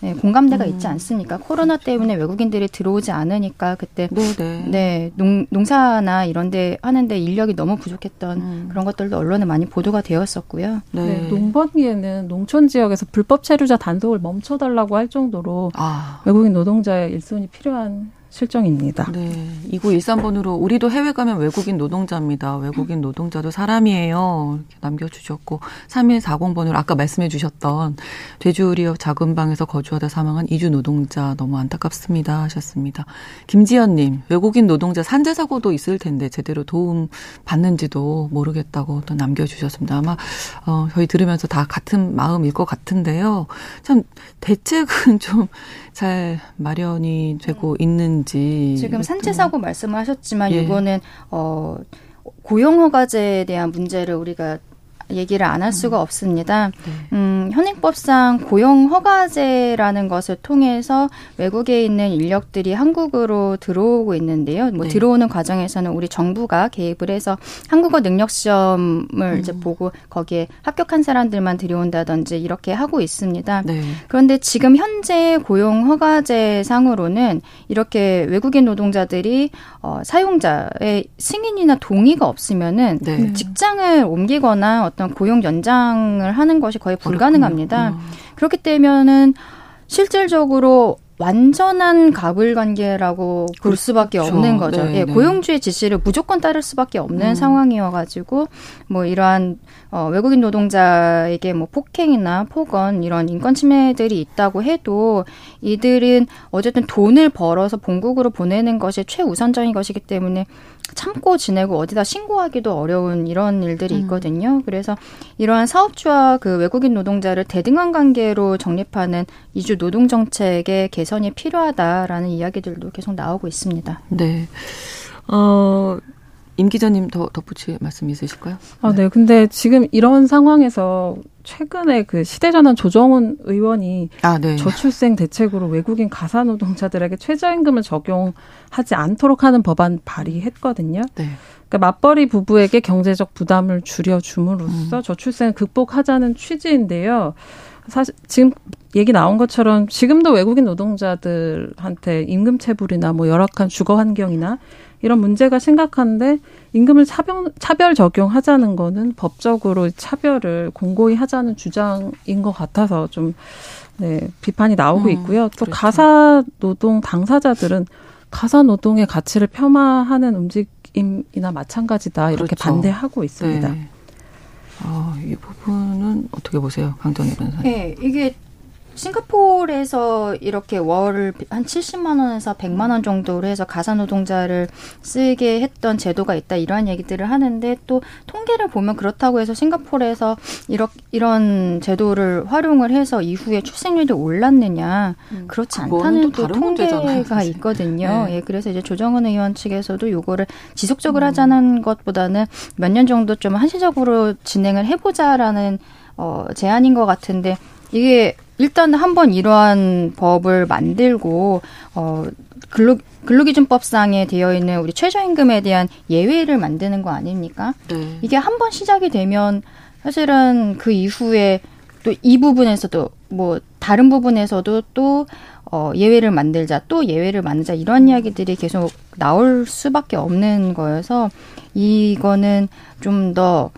네, 공감대가 음. 있지 않습니까? 코로나 때문에 외국인들이 들어오지 않으니까 그때 네, 네 농, 농사나 이런데 하는데 인력이 너무 부족했던 음. 그런 것들도 언론에 많이 보도가 되었었고요. 네. 네. 농번기에는 농촌 지역에서 불법 체류자 단속을 멈춰달라고 할 정도로 아. 외국인 노동자의 일손이 필요한 실정입니다. 네. 2913번으로 우리도 해외 가면 외국인 노동자입니다. 외국인 노동자도 사람이에요. 이렇게 남겨주셨고 3140번으로 아까 말씀해 주셨던 제주리역 작은 방에서 거주하다 사망한 이주 노동자 너무 안타깝습니다 하셨습니다. 김지연님 외국인 노동자 산재 사고도 있을 텐데 제대로 도움 받는지도 모르겠다고 또 남겨주셨습니다. 아마 어, 저희 들으면서 다 같은 마음일 것 같은데요. 참 대책은 좀 잘 마련이 되고 있는 있는지 지금 산재 사고 말씀을 하셨지만 예. 이거는 어 고용 허가제에 대한 문제를 우리가 얘기를 안 할 수가 음. 없습니다. 네. 음, 현행법상 고용 허가제라는 것을 통해서 외국에 있는 인력들이 한국으로 들어오고 있는데요. 뭐 네. 들어오는 과정에서는 우리 정부가 개입을 해서 한국어 능력 시험을 음. 이제 보고 거기에 합격한 사람들만 들여온다든지 이렇게 하고 있습니다. 네. 그런데 지금 현재 고용 허가제 상으로는 이렇게 외국인 노동자들이 어, 사용자의 승인이나 동의가 없으면은 네. 직장을 옮기거나 어떤 고용 연장을 하는 것이 거의 불가능합니다. 음. 그렇기 때문에는 실질적으로 완전한 갑을 관계라고 볼 그렇죠. 수밖에 없는 거죠. 네, 예, 네. 고용주의 지시를 무조건 따를 수밖에 없는 음. 상황이어가지고 뭐 이러한 어, 외국인 노동자에게 뭐 폭행이나 폭언 이런 인권 침해들이 있다고 해도 이들은 어쨌든 돈을 벌어서 본국으로 보내는 것이 최우선적인 것이기 때문에 참고 지내고 어디다 신고하기도 어려운 이런 일들이 음. 있거든요. 음. 그래서 이러한 사업주와 그 외국인 노동자를 대등한 관계로 정립하는 이주 노동 정책의 개선이 필요하다라는 이야기들도 계속 나오고 있습니다. 네. 어, 임 기자님 더 덧붙일 말씀 있으실까요? 아, 네. 근데 지금 이런 상황에서 최근에 그 시대전환 조정훈 의원이 아, 네. 저출생 대책으로 외국인 가사 노동자들에게 최저임금을 적용하지 않도록 하는 법안 발의했거든요. 네. 그러니까 맞벌이 부부에게 경제적 부담을 줄여 줌으로써 음. 저출생을 극복하자는 취지인데요. 사실 지금 얘기 나온 것처럼 지금도 외국인 노동자들한테 임금 체불이나 뭐 열악한 주거 환경이나 이런 문제가 심각한데 임금을 차별, 차별 적용하자는 거는 법적으로 차별을 공고히 하자는 주장인 것 같아서 좀 네, 비판이 나오고 음, 있고요. 또 그렇죠. 가사 노동 당사자들은 가사 노동의 가치를 폄하하는 움직임이나 마찬가지다 이렇게 그렇죠. 반대하고 있습니다. 네. 아, 이 부분은 어떻게 보세요, 강정희 변호사님? 네, 이게 싱가포르에서 이렇게 월을 한 70만 원에서 100만 원 정도로 해서 가사 노동자를 쓰게 했던 제도가 있다 이러한 얘기들을 하는데 또 통계를 보면 그렇다고 해서 싱가포르에서 이런 이런 제도를 활용을 해서 이후에 출생률이 올랐느냐 음, 그렇지 않다는 또, 또 통계가 문제잖아요, 있거든요. 네. 예, 그래서 이제 조정은 의원 측에서도 요거를 지속적으로 음. 하자는 것보다는 몇 년 정도 좀 한시적으로 진행을 해보자라는 어, 제안인 것 같은데 이게 일단 한번 이러한 법을 만들고 어 근로 근로기준법상에 되어 있는 우리 최저임금에 대한 예외를 만드는 거 아닙니까? 네. 이게 한 번 시작이 되면 사실은 그 이후에 또 이 부분에서도 뭐 다른 부분에서도 또 어, 예외를 만들자, 또 예외를 만들자, 이런 이야기들이 계속 나올 수밖에 없는 거여서, 이거는 좀 더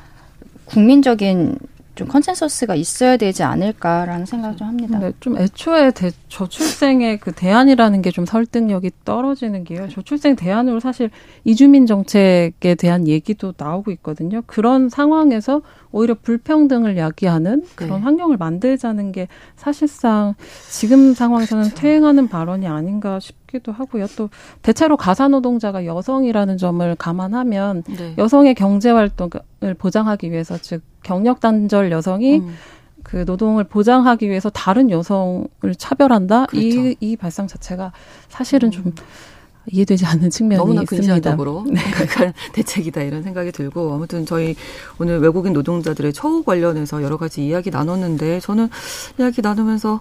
국민적인 좀 consensus가 있어야 되지 않을까라는 생각 좀 합니다. 네, 좀 애초에 대, 저출생의 그 대안이라는 게 좀 설득력이 떨어지는 게요. 저출생 대안으로 사실 이주민 정책에 대한 얘기도 나오고 있거든요. 그런 상황에서 오히려 불평등을 야기하는 그런 네. 환경을 만들자는 게 사실상 지금 상황에서는 그렇죠. 퇴행하는 발언이 아닌가 싶 기도 하고요. 또 대체로 가사 노동자가 여성이라는 점을 감안하면 네. 여성의 경제 활동을 보장하기 위해서 즉 경력 단절 여성이 음. 그 노동을 보장하기 위해서 다른 여성을 차별한다 그렇죠. 이, 이 발상 자체가 사실은 음. 좀 이해되지 않는 측면이 너무나 있습니다. 근시안적으로 네. 대책이다 이런 생각이 들고 아무튼 저희 오늘 외국인 노동자들의 처우 관련해서 여러 가지 이야기 나눴는데 저는 이야기 나누면서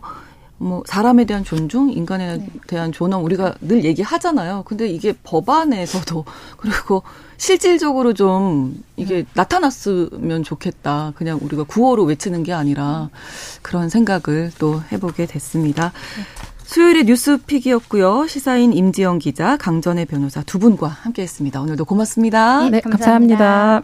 뭐 사람에 대한 존중, 인간에 네. 대한 존엄 우리가 늘 얘기하잖아요. 근데 이게 법안에서도 그리고 실질적으로 좀 이게 네. 나타났으면 좋겠다. 그냥 우리가 구호로 외치는 게 아니라 그런 생각을 또 해보게 됐습니다. 네. 수요일의 뉴스픽이었고요. 시사인 임지영 기자, 강전의 변호사 두 분과 함께했습니다. 오늘도 고맙습니다. 네, 네 감사합니다.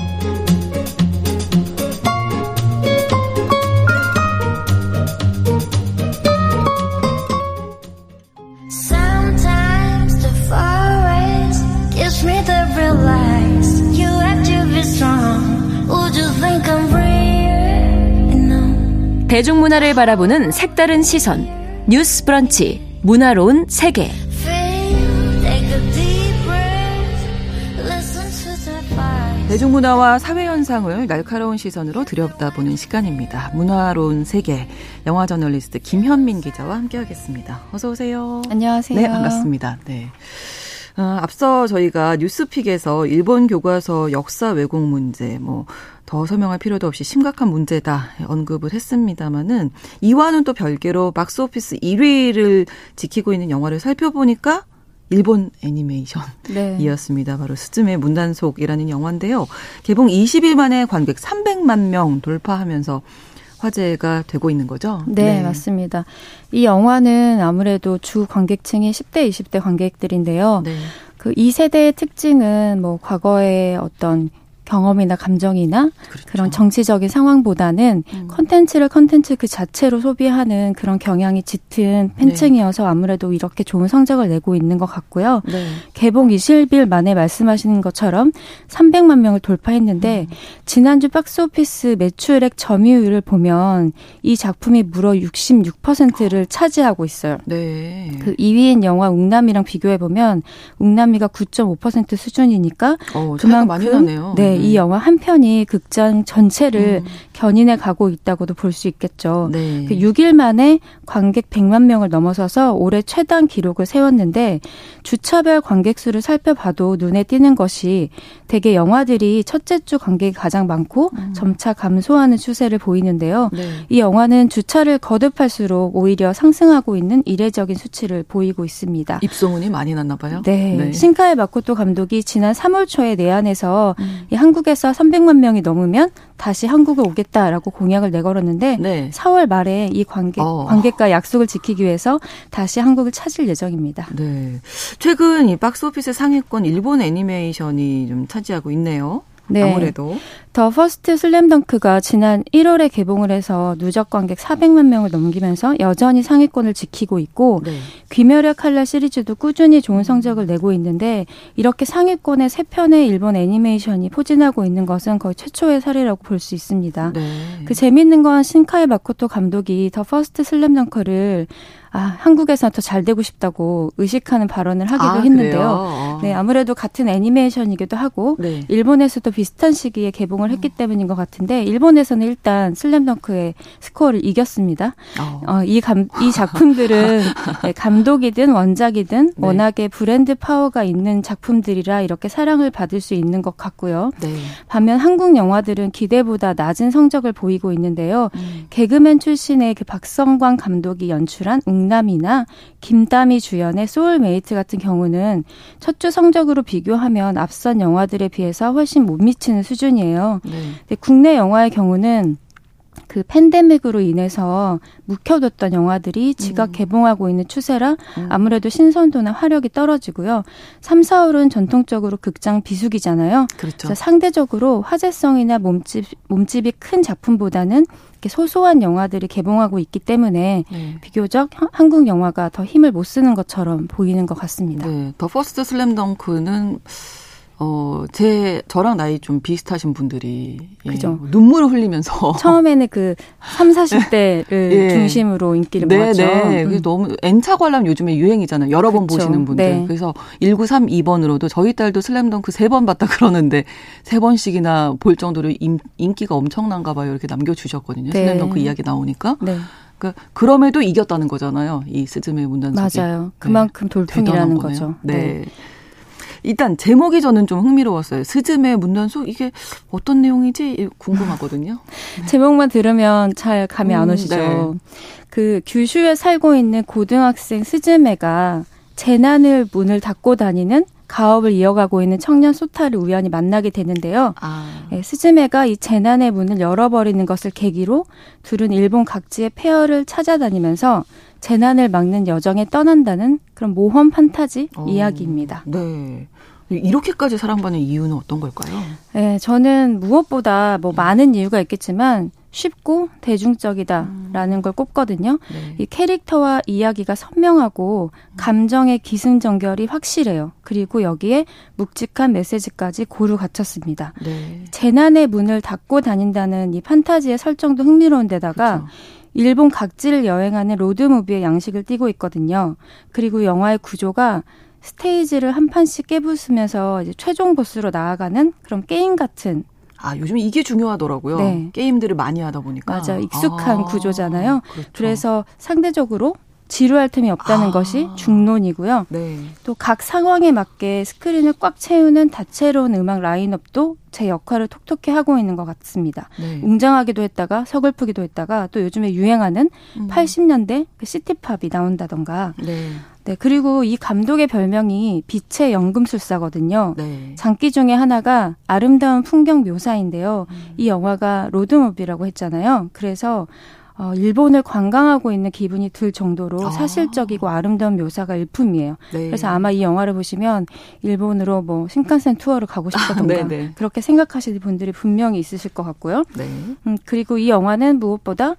대중 문화를 바라보는 색다른 시선 뉴스 브런치 문화로운 세계 대중문화와 사회현상을 날카로운 시선으로 들여다보는 시간입니다. 문화로운 세계 영화 저널리스트 김현민 기자와 함께하겠습니다. 어서 오세요. 안녕하세요. 네, 반갑습니다. 네. 어, 앞서 저희가 뉴스픽에서 일본 교과서 역사 왜곡 문제, 뭐, 더 설명할 필요도 없이 심각한 문제다 언급을 했습니다마는 이와는 또 별개로 박스오피스 1위를 지키고 있는 영화를 살펴보니까 일본 애니메이션이었습니다. 네. 바로 스즈메 문단속이라는 영화인데요. 개봉 20일 만에 관객 300만 명 돌파하면서 화제가 되고 있는 거죠? 네, 네, 맞습니다. 이 영화는 아무래도 주 관객층이 10대, 20대 관객들인데요. 네. 그 2세대의 특징은 뭐 과거의 어떤 경험이나 감정이나 그렇죠. 그런 정치적인 상황보다는 음. 컨텐츠를 컨텐츠 그 자체로 소비하는 그런 경향이 짙은 팬층이어서 아무래도 이렇게 좋은 성적을 내고 있는 것 같고요. 네. 개봉 20일 만에 말씀하시는 것처럼 300만 명을 돌파했는데 음. 지난주 박스오피스 매출액 점유율을 보면 이 작품이 무려 66%를 차지하고 있어요. 네. 그 2위인 영화 웅남이랑 비교해 보면 웅남이가 9.5% 수준이니까 어, 그만큼 많이 나네요. 네, 이 음. 영화 한 편이 극장 전체를 음. 견인해 가고 있다고도 볼 수 있겠죠. 네. 그 6일 만에 관객 100만 명을 넘어서서 올해 최단 기록을 세웠는데 주차별 관객 수를 살펴봐도 눈에 띄는 것이 대개 영화들이 첫째 주 관객이 가장 많고 음. 점차 감소하는 추세를 보이는데요. 네. 이 영화는 주차를 거듭할수록 오히려 상승하고 있는 이례적인 수치를 보이고 있습니다. 입소문이 많이 났나 봐요. 네. 네. 신카의 마코토 감독이 지난 3월 초에 내한에서 음. 이 한국에서 300만 명이 넘으면 다시 한국에 오겠다라고 공약을 내걸었는데 네. 4월 말에 이 관객 어. 관객과 약속을 지키기 위해서 다시 한국을 찾을 예정입니다. 네. 최근 이 박스오피스 상위권 일본 애니메이션이 좀 차지하고 있네요. 네. 아무래도 더 퍼스트 슬램덩크가 지난 1월에 개봉을 해서 누적 관객 400만 명을 넘기면서 여전히 상위권을 지키고 있고 네. 귀멸의 칼날 시리즈도 꾸준히 좋은 성적을 내고 있는데 이렇게 상위권에 세 편의 일본 애니메이션이 포진하고 있는 것은 거의 최초의 사례라고 볼 수 있습니다. 네. 그 재밌는 건 신카이 마코토 감독이 더 퍼스트 슬램덩크를 아, 한국에서 더 잘 되고 싶다고 의식하는 발언을 하기도 아, 했는데요. 어. 네, 아무래도 같은 애니메이션이기도 하고 네. 일본에서도 비슷한 시기에 개봉을 했기 음. 때문인 것 같은데 일본에서는 일단 슬램덩크의 스코어를 이겼습니다. 어. 어, 이, 감, 이 작품들은 네, 감독이든 원작이든 네. 워낙에 브랜드 파워가 있는 작품들이라 이렇게 사랑을 받을 수 있는 것 같고요. 네. 반면 한국 영화들은 기대보다 낮은 성적을 보이고 있는데요. 음. 개그맨 출신의 그 박성광 감독이 연출한 웅남이나 김다미 주연의 소울메이트 같은 경우는 첫 주 성적으로 비교하면 앞선 영화들에 비해서 훨씬 못 미치는 수준이에요. 네. 국내 영화의 경우는 그 팬데믹으로 인해서 묵혀뒀던 영화들이 지각 음. 개봉하고 있는 추세라 음. 아무래도 신선도나 화력이 떨어지고요. 3, 4월은 전통적으로 극장 비수기잖아요. 그렇죠. 상대적으로 화제성이나 몸집 몸집이 큰 작품보다는 이렇게 소소한 영화들이 개봉하고 있기 때문에 네. 비교적 한국 영화가 더 힘을 못 쓰는 것처럼 보이는 것 같습니다. 네. 더 퍼스트 슬램덩크는 어, 제, 저랑 나이 좀 비슷하신 분들이. 예, 그죠. 눈물을 흘리면서. 처음에는 그 3, 40대를 예. 중심으로 인기를 네, 모았죠. 네, 음. 너무 N차 관람 요즘에 유행이잖아요. 여러 그쵸. 번 보시는 분들. 네. 그래서 1932번으로도 저희 딸도 슬램덩크 세번 봤다 그러는데 세 번씩이나 볼 정도로 인, 인기가 엄청난가 봐요. 이렇게 남겨주셨거든요. 네. 슬램덩크 이야기 나오니까. 네. 그 그럼에도 이겼다는 거잖아요. 이 스즈메 문단속이. 맞아요. 그만큼 네. 돌풍이라는 거죠. 네. 네. 일단 제목이 저는 좀 흥미로웠어요. 스즈메 문단속 이게 어떤 내용이지 궁금하거든요. 제목만 들으면 잘 감이 안 음, 오시죠. 네. 그 규슈에 살고 있는 고등학생 스즈메가 재난을 문을 닫고 다니는 가업을 이어가고 있는 청년 소타를 우연히 만나게 되는데요. 아. 네, 스즈메가 이 재난의 문을 열어버리는 것을 계기로 둘은 일본 각지의 폐허를 찾아다니면서 재난을 막는 여정에 떠난다는 그런 모험 판타지 어. 이야기입니다. 네. 이렇게까지 사랑받는 이유는 어떤 걸까요? 네, 저는 무엇보다 뭐 많은 이유가 있겠지만 쉽고 대중적이다라는 음. 걸 꼽거든요. 네. 이 캐릭터와 이야기가 선명하고 감정의 기승전결이 확실해요. 그리고 여기에 묵직한 메시지까지 고루 갖췄습니다. 네. 재난의 문을 닫고 다닌다는 이 판타지의 설정도 흥미로운 데다가 그렇죠. 일본 각지를 여행하는 로드무비의 양식을 띠고 있거든요. 그리고 영화의 구조가 스테이지를 한 판씩 깨부수면서 이제 최종 보스로 나아가는 그런 게임 같은 아, 요즘 이게 중요하더라고요. 네. 게임들을 많이 하다 보니까. 맞아. 익숙한 아, 구조잖아요. 그렇죠. 그래서 상대적으로 지루할 틈이 없다는 아. 것이 중론이고요. 네. 또 각 상황에 맞게 스크린을 꽉 채우는 다채로운 음악 라인업도 제 역할을 톡톡히 하고 있는 것 같습니다. 네. 웅장하기도 했다가 서글프기도 했다가 또 요즘에 유행하는 음. 80년대 그 시티팝이 나온다던가. 네. 네, 그리고 이 감독의 별명이 빛의 연금술사거든요. 네. 장기 중에 하나가 아름다운 풍경 묘사인데요. 음. 이 영화가 로드무비라고 했잖아요. 그래서 어, 일본을 관광하고 있는 기분이 들 정도로 아. 사실적이고 아름다운 묘사가 일품이에요. 네. 그래서 아마 이 영화를 보시면 일본으로 뭐 신칸센 투어를 가고 싶다던가 아, 네, 네. 그렇게 생각하시는 분들이 분명히 있으실 것 같고요. 네. 음, 그리고 이 영화는 무엇보다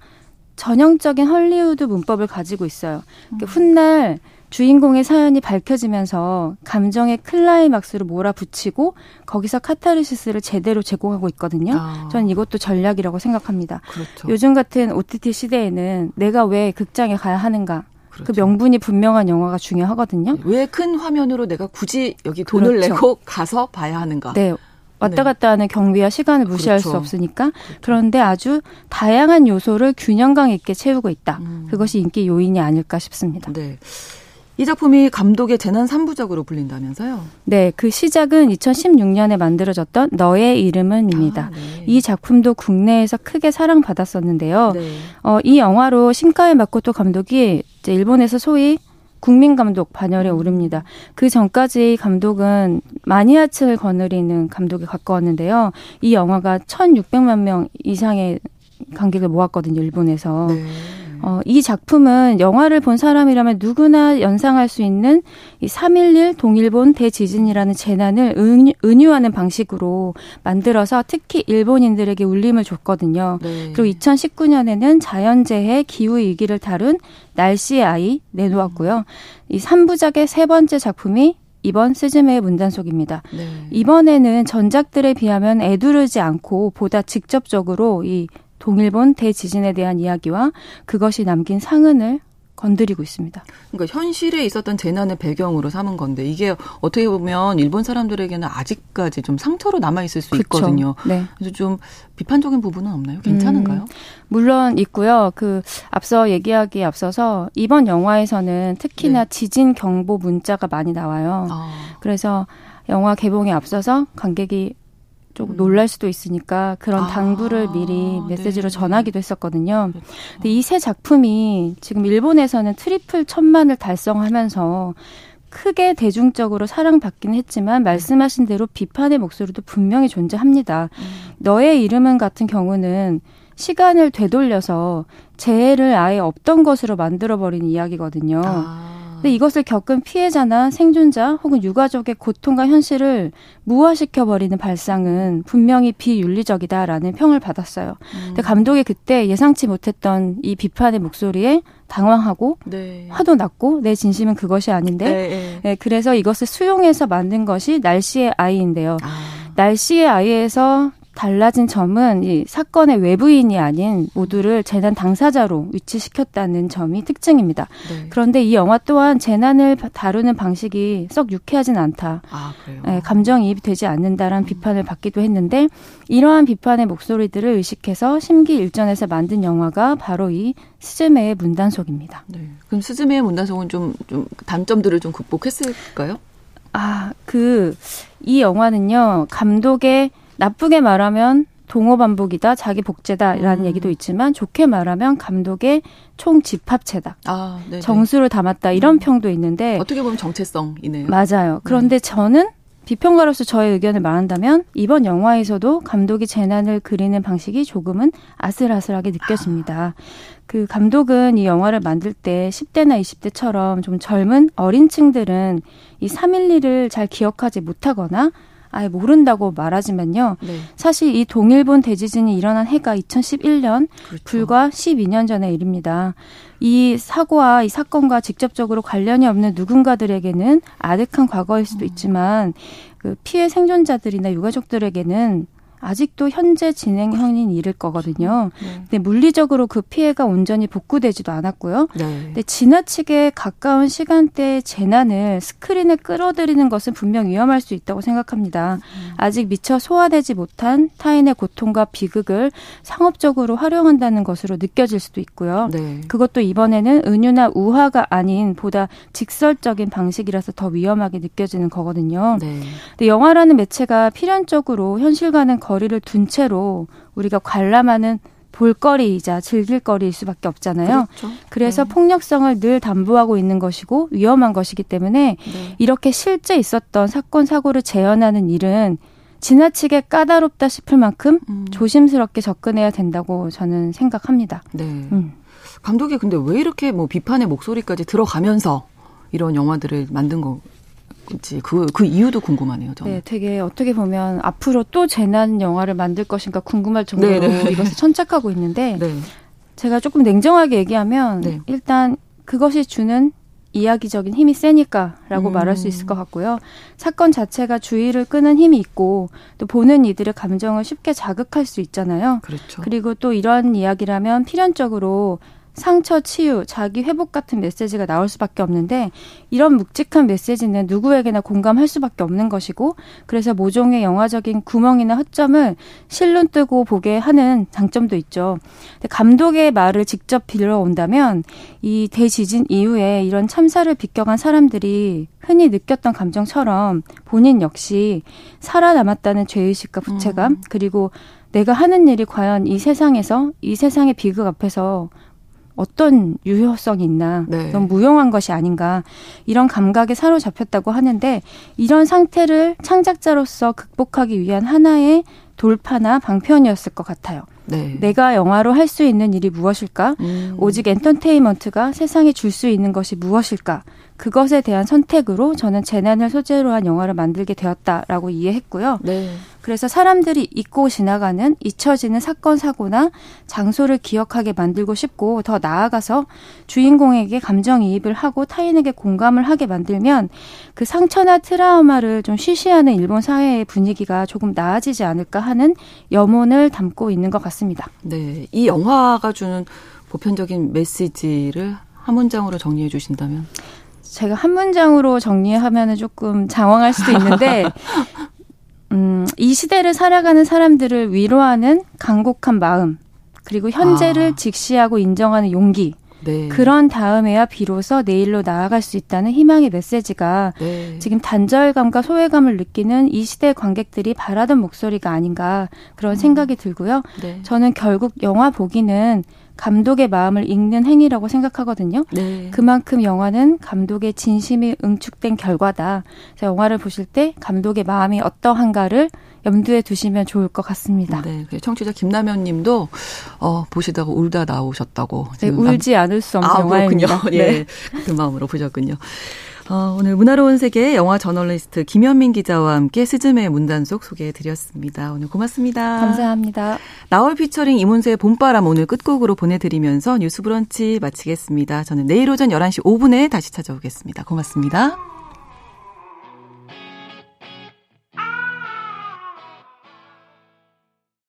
전형적인 헐리우드 문법을 가지고 있어요. 음. 훗날 주인공의 사연이 밝혀지면서 감정의 클라이막스로 몰아붙이고 거기서 카타르시스를 제대로 제공하고 있거든요. 아. 저는 이것도 전략이라고 생각합니다. 그렇죠. 요즘 같은 OTT 시대에는 내가 왜 극장에 가야 하는가 그 그렇죠. 그 명분이 분명한 영화가 중요하거든요. 왜 큰 화면으로 내가 굳이 여기 돈을 그렇죠. 내고 가서 봐야 하는가? 네. 왔다 네. 갔다 하는 경비와 시간을 무시할 그렇죠. 수 없으니까 그렇죠. 그런데 아주 다양한 요소를 균형감 있게 채우고 있다. 음. 그것이 인기 요인이 아닐까 싶습니다. 네. 이 작품이 감독의 재난 3부작으로 불린다면서요? 네, 그 시작은 2016년에 만들어졌던 너의 이름은입니다. 아, 네. 이 작품도 국내에서 크게 사랑받았었는데요. 네. 어, 이 영화로 신카의 마코토 감독이 이제 일본에서 소위 국민 감독 반열에 음. 오릅니다. 그 전까지 감독은 마니아층을 거느리는 감독에 가까웠는데요. 이 영화가 1,600만 명 이상의 관객을 모았거든요, 일본에서. 네. 어, 이 작품은 영화를 본 사람이라면 누구나 연상할 수 있는 이 3.11 동일본 대지진이라는 재난을 은유, 은유하는 방식으로 만들어서 특히 일본인들에게 울림을 줬거든요. 네. 그리고 2019년에는 자연재해, 기후위기를 다룬 날씨의 아이 내놓았고요. 이 3부작의 세 번째 작품이 이번 스즈메의 문단속입니다. 네. 이번에는 전작들에 비하면 애두르지 않고 보다 직접적으로 이 동일본 대지진에 대한 이야기와 그것이 남긴 상흔을 건드리고 있습니다. 그러니까 현실에 있었던 재난의 배경으로 삼은 건데 이게 어떻게 보면 일본 사람들에게는 아직까지 좀 상처로 남아 있을 수 그쵸. 있거든요. 네. 그래서 좀 비판적인 부분은 없나요? 괜찮은가요? 음, 물론 있고요. 그 앞서 얘기하기에 앞서서 이번 영화에서는 특히나 네. 지진 경보 문자가 많이 나와요. 아. 그래서 영화 개봉에 앞서서 관객이 좀 놀랄 수도 있으니까 그런 아, 당부를 미리 메시지로 네. 전하기도 했었거든요. 그렇죠. 근데 이 세 작품이 지금 일본에서는 트리플 천만을 달성하면서 크게 대중적으로 사랑받긴 했지만 말씀하신 대로 비판의 목소리도 분명히 존재합니다. 음. 너의 이름은 같은 경우는 시간을 되돌려서 재해를 아예 없던 것으로 만들어버린 이야기거든요. 아. 근데 이것을 겪은 피해자나 생존자 혹은 유가족의 고통과 현실을 무화시켜 버리는 발상은 분명히 비윤리적이다라는 평을 받았어요. 음. 근데 감독이 그때 예상치 못했던 이 비판의 목소리에 당황하고 네. 화도 났고 내 진심은 그것이 아닌데 네, 네. 네, 그래서 이것을 수용해서 만든 것이 날씨의 아이인데요. 아. 날씨의 아이에서 달라진 점은 이 사건의 외부인이 아닌 모두를 재난 당사자로 위치시켰다는 점이 특징입니다. 네. 그런데 이 영화 또한 재난을 다루는 방식이 썩 유쾌하진 않다. 아, 네, 감정이입이 되지 않는다라는 음. 비판을 받기도 했는데 이러한 비판의 목소리들을 의식해서 심기 일전에서 만든 영화가 바로 이 스즈메의 문단속입니다. 네. 그럼 스즈메의 문단속은 좀, 좀 단점들을 좀 극복했을까요? 아, 그, 이 영화는요, 감독의 나쁘게 말하면 동호 반복이다, 자기 복제다라는 음. 얘기도 있지만 좋게 말하면 감독의 총 집합 체다. 아, 정수를 담았다 이런 음. 평도 있는데 어떻게 보면 정체성이네요. 맞아요. 그런데 음. 저는 비평가로서 저의 의견을 말한다면 이번 영화에서도 감독이 재난을 그리는 방식이 조금은 아슬아슬하게 느껴집니다. 그 감독은 이 영화를 만들 때 10대나 20대처럼 좀 젊은 어린 층들은 이 3.11을 잘 기억하지 못하거나 아예 모른다고 말하지만요. 네. 사실 이 동일본 대지진이 일어난 해가 2011년 그렇죠. 불과 12년 전의 일입니다. 이 사고와 이 사건과 직접적으로 관련이 없는 누군가들에게는 아득한 과거일 수도 음. 있지만 그 피해 생존자들이나 유가족들에게는 아직도 현재 진행형인 일일 거거든요. 네. 근데 물리적으로 그 피해가 온전히 복구되지도 않았고요. 네. 근데 지나치게 가까운 시간대의 재난을 스크린에 끌어들이는 것은 분명 위험할 수 있다고 생각합니다. 음. 아직 미처 소화되지 못한 타인의 고통과 비극을 상업적으로 활용한다는 것으로 느껴질 수도 있고요. 네. 그것도 이번에는 은유나 우화가 아닌 보다 직설적인 방식이라서 더 위험하게 느껴지는 거거든요. 네. 근데 영화라는 매체가 필연적으로 현실과는 거 거리를 둔 채로 우리가 관람하는 볼거리이자 즐길거리일 수밖에 없잖아요. 그렇죠. 그래서 네. 폭력성을 늘 담보하고 있는 것이고 위험한 것이기 때문에 네. 이렇게 실제 있었던 사건 사고를 재현하는 일은 지나치게 까다롭다 싶을 만큼 음. 조심스럽게 접근해야 된다고 저는 생각합니다. 네. 음. 감독이 근데 왜 이렇게 뭐 비판의 목소리까지 들어가면서 이런 영화들을 만든 거 그치. 그, 그 이유도 궁금하네요, 저는. 네, 되게 어떻게 보면 앞으로 또 재난 영화를 만들 것인가 궁금할 정도로 네네. 네. 이것을 천착하고 있는데, 네. 제가 조금 냉정하게 얘기하면, 네. 일단 그것이 주는 이야기적인 힘이 세니까라고 음. 말할 수 있을 것 같고요. 사건 자체가 주의를 끄는 힘이 있고 또 보는 이들의 감정을 쉽게 자극할 수 있잖아요. 그렇죠. 그리고 또 이런 이야기라면 필연적으로 상처 치유, 자기 회복 같은 메시지가 나올 수밖에 없는데 이런 묵직한 메시지는 누구에게나 공감할 수밖에 없는 것이고 그래서 모종의 영화적인 구멍이나 허점을 실눈 뜨고 보게 하는 장점도 있죠. 근데 감독의 말을 직접 빌려온다면 이 대지진 이후에 이런 참사를 비껴간 사람들이 흔히 느꼈던 감정처럼 본인 역시 살아남았다는 죄의식과 부채감 음. 그리고 내가 하는 일이 과연 이 세상에서 이 세상의 비극 앞에서 어떤 유효성이 있나 네. 너무 무용한 것이 아닌가 이런 감각에 사로잡혔다고 하는데 이런 상태를 창작자로서 극복하기 위한 하나의 돌파나 방편이었을 것 같아요. 네. 내가 영화로 할 수 있는 일이 무엇일까? 음. 오직 엔터테인먼트가 세상에 줄 수 있는 것이 무엇일까? 그것에 대한 선택으로 저는 재난을 소재로 한 영화를 만들게 되었다라고 이해했고요. 네. 그래서 사람들이 잊고 지나가는 잊혀지는 사건 사고나 장소를 기억하게 만들고 싶고 더 나아가서 주인공에게 감정이입을 하고 타인에게 공감을 하게 만들면 그 상처나 트라우마를 좀 쉬쉬하는 일본 사회의 분위기가 조금 나아지지 않을까 하는 염원을 담고 있는 것 같습니다. 네. 이 영화가 주는 보편적인 메시지를 한 문장으로 정리해 주신다면 제가 한 문장으로 정리하면 은 조금 장황할 수도 있는데, 음, 이 시대를 살아가는 사람들을 위로하는 간곡한 마음, 그리고 현재를 아. 직시하고 인정하는 용기, 네. 그런 다음에야 비로소 내일로 나아갈 수 있다는 희망의 메시지가 네. 지금 단절감과 소외감을 느끼는 이 시대 관객들이 바라던 목소리가 아닌가 그런 음. 생각이 들고요. 네. 저는 결국 영화 보기는 감독의 마음을 읽는 행위라고 생각하거든요. 네. 그만큼 영화는 감독의 진심이 응축된 결과다. 영화를 보실 때 감독의 마음이 어떠한가를 염두에 두시면 좋을 것 같습니다. 네, 그 청취자 김남현 님도 어, 보시다가 울다 나오셨다고. 네, 울지 않을 수 없는 아, 영화입니다. 그렇군요. 네. 예, 그 마음으로 보셨군요. 어, 오늘 문화로운 세계 영화 저널리스트 김현민 기자와 함께 스즈메 문단속 소개해 드렸습니다. 오늘 고맙습니다. 감사합니다. 나월 피처링 이문세의 봄바람 오늘 끝곡으로 보내드리면서 뉴스 브런치 마치겠습니다. 저는 내일 오전 11시 5분에 다시 찾아오겠습니다. 고맙습니다.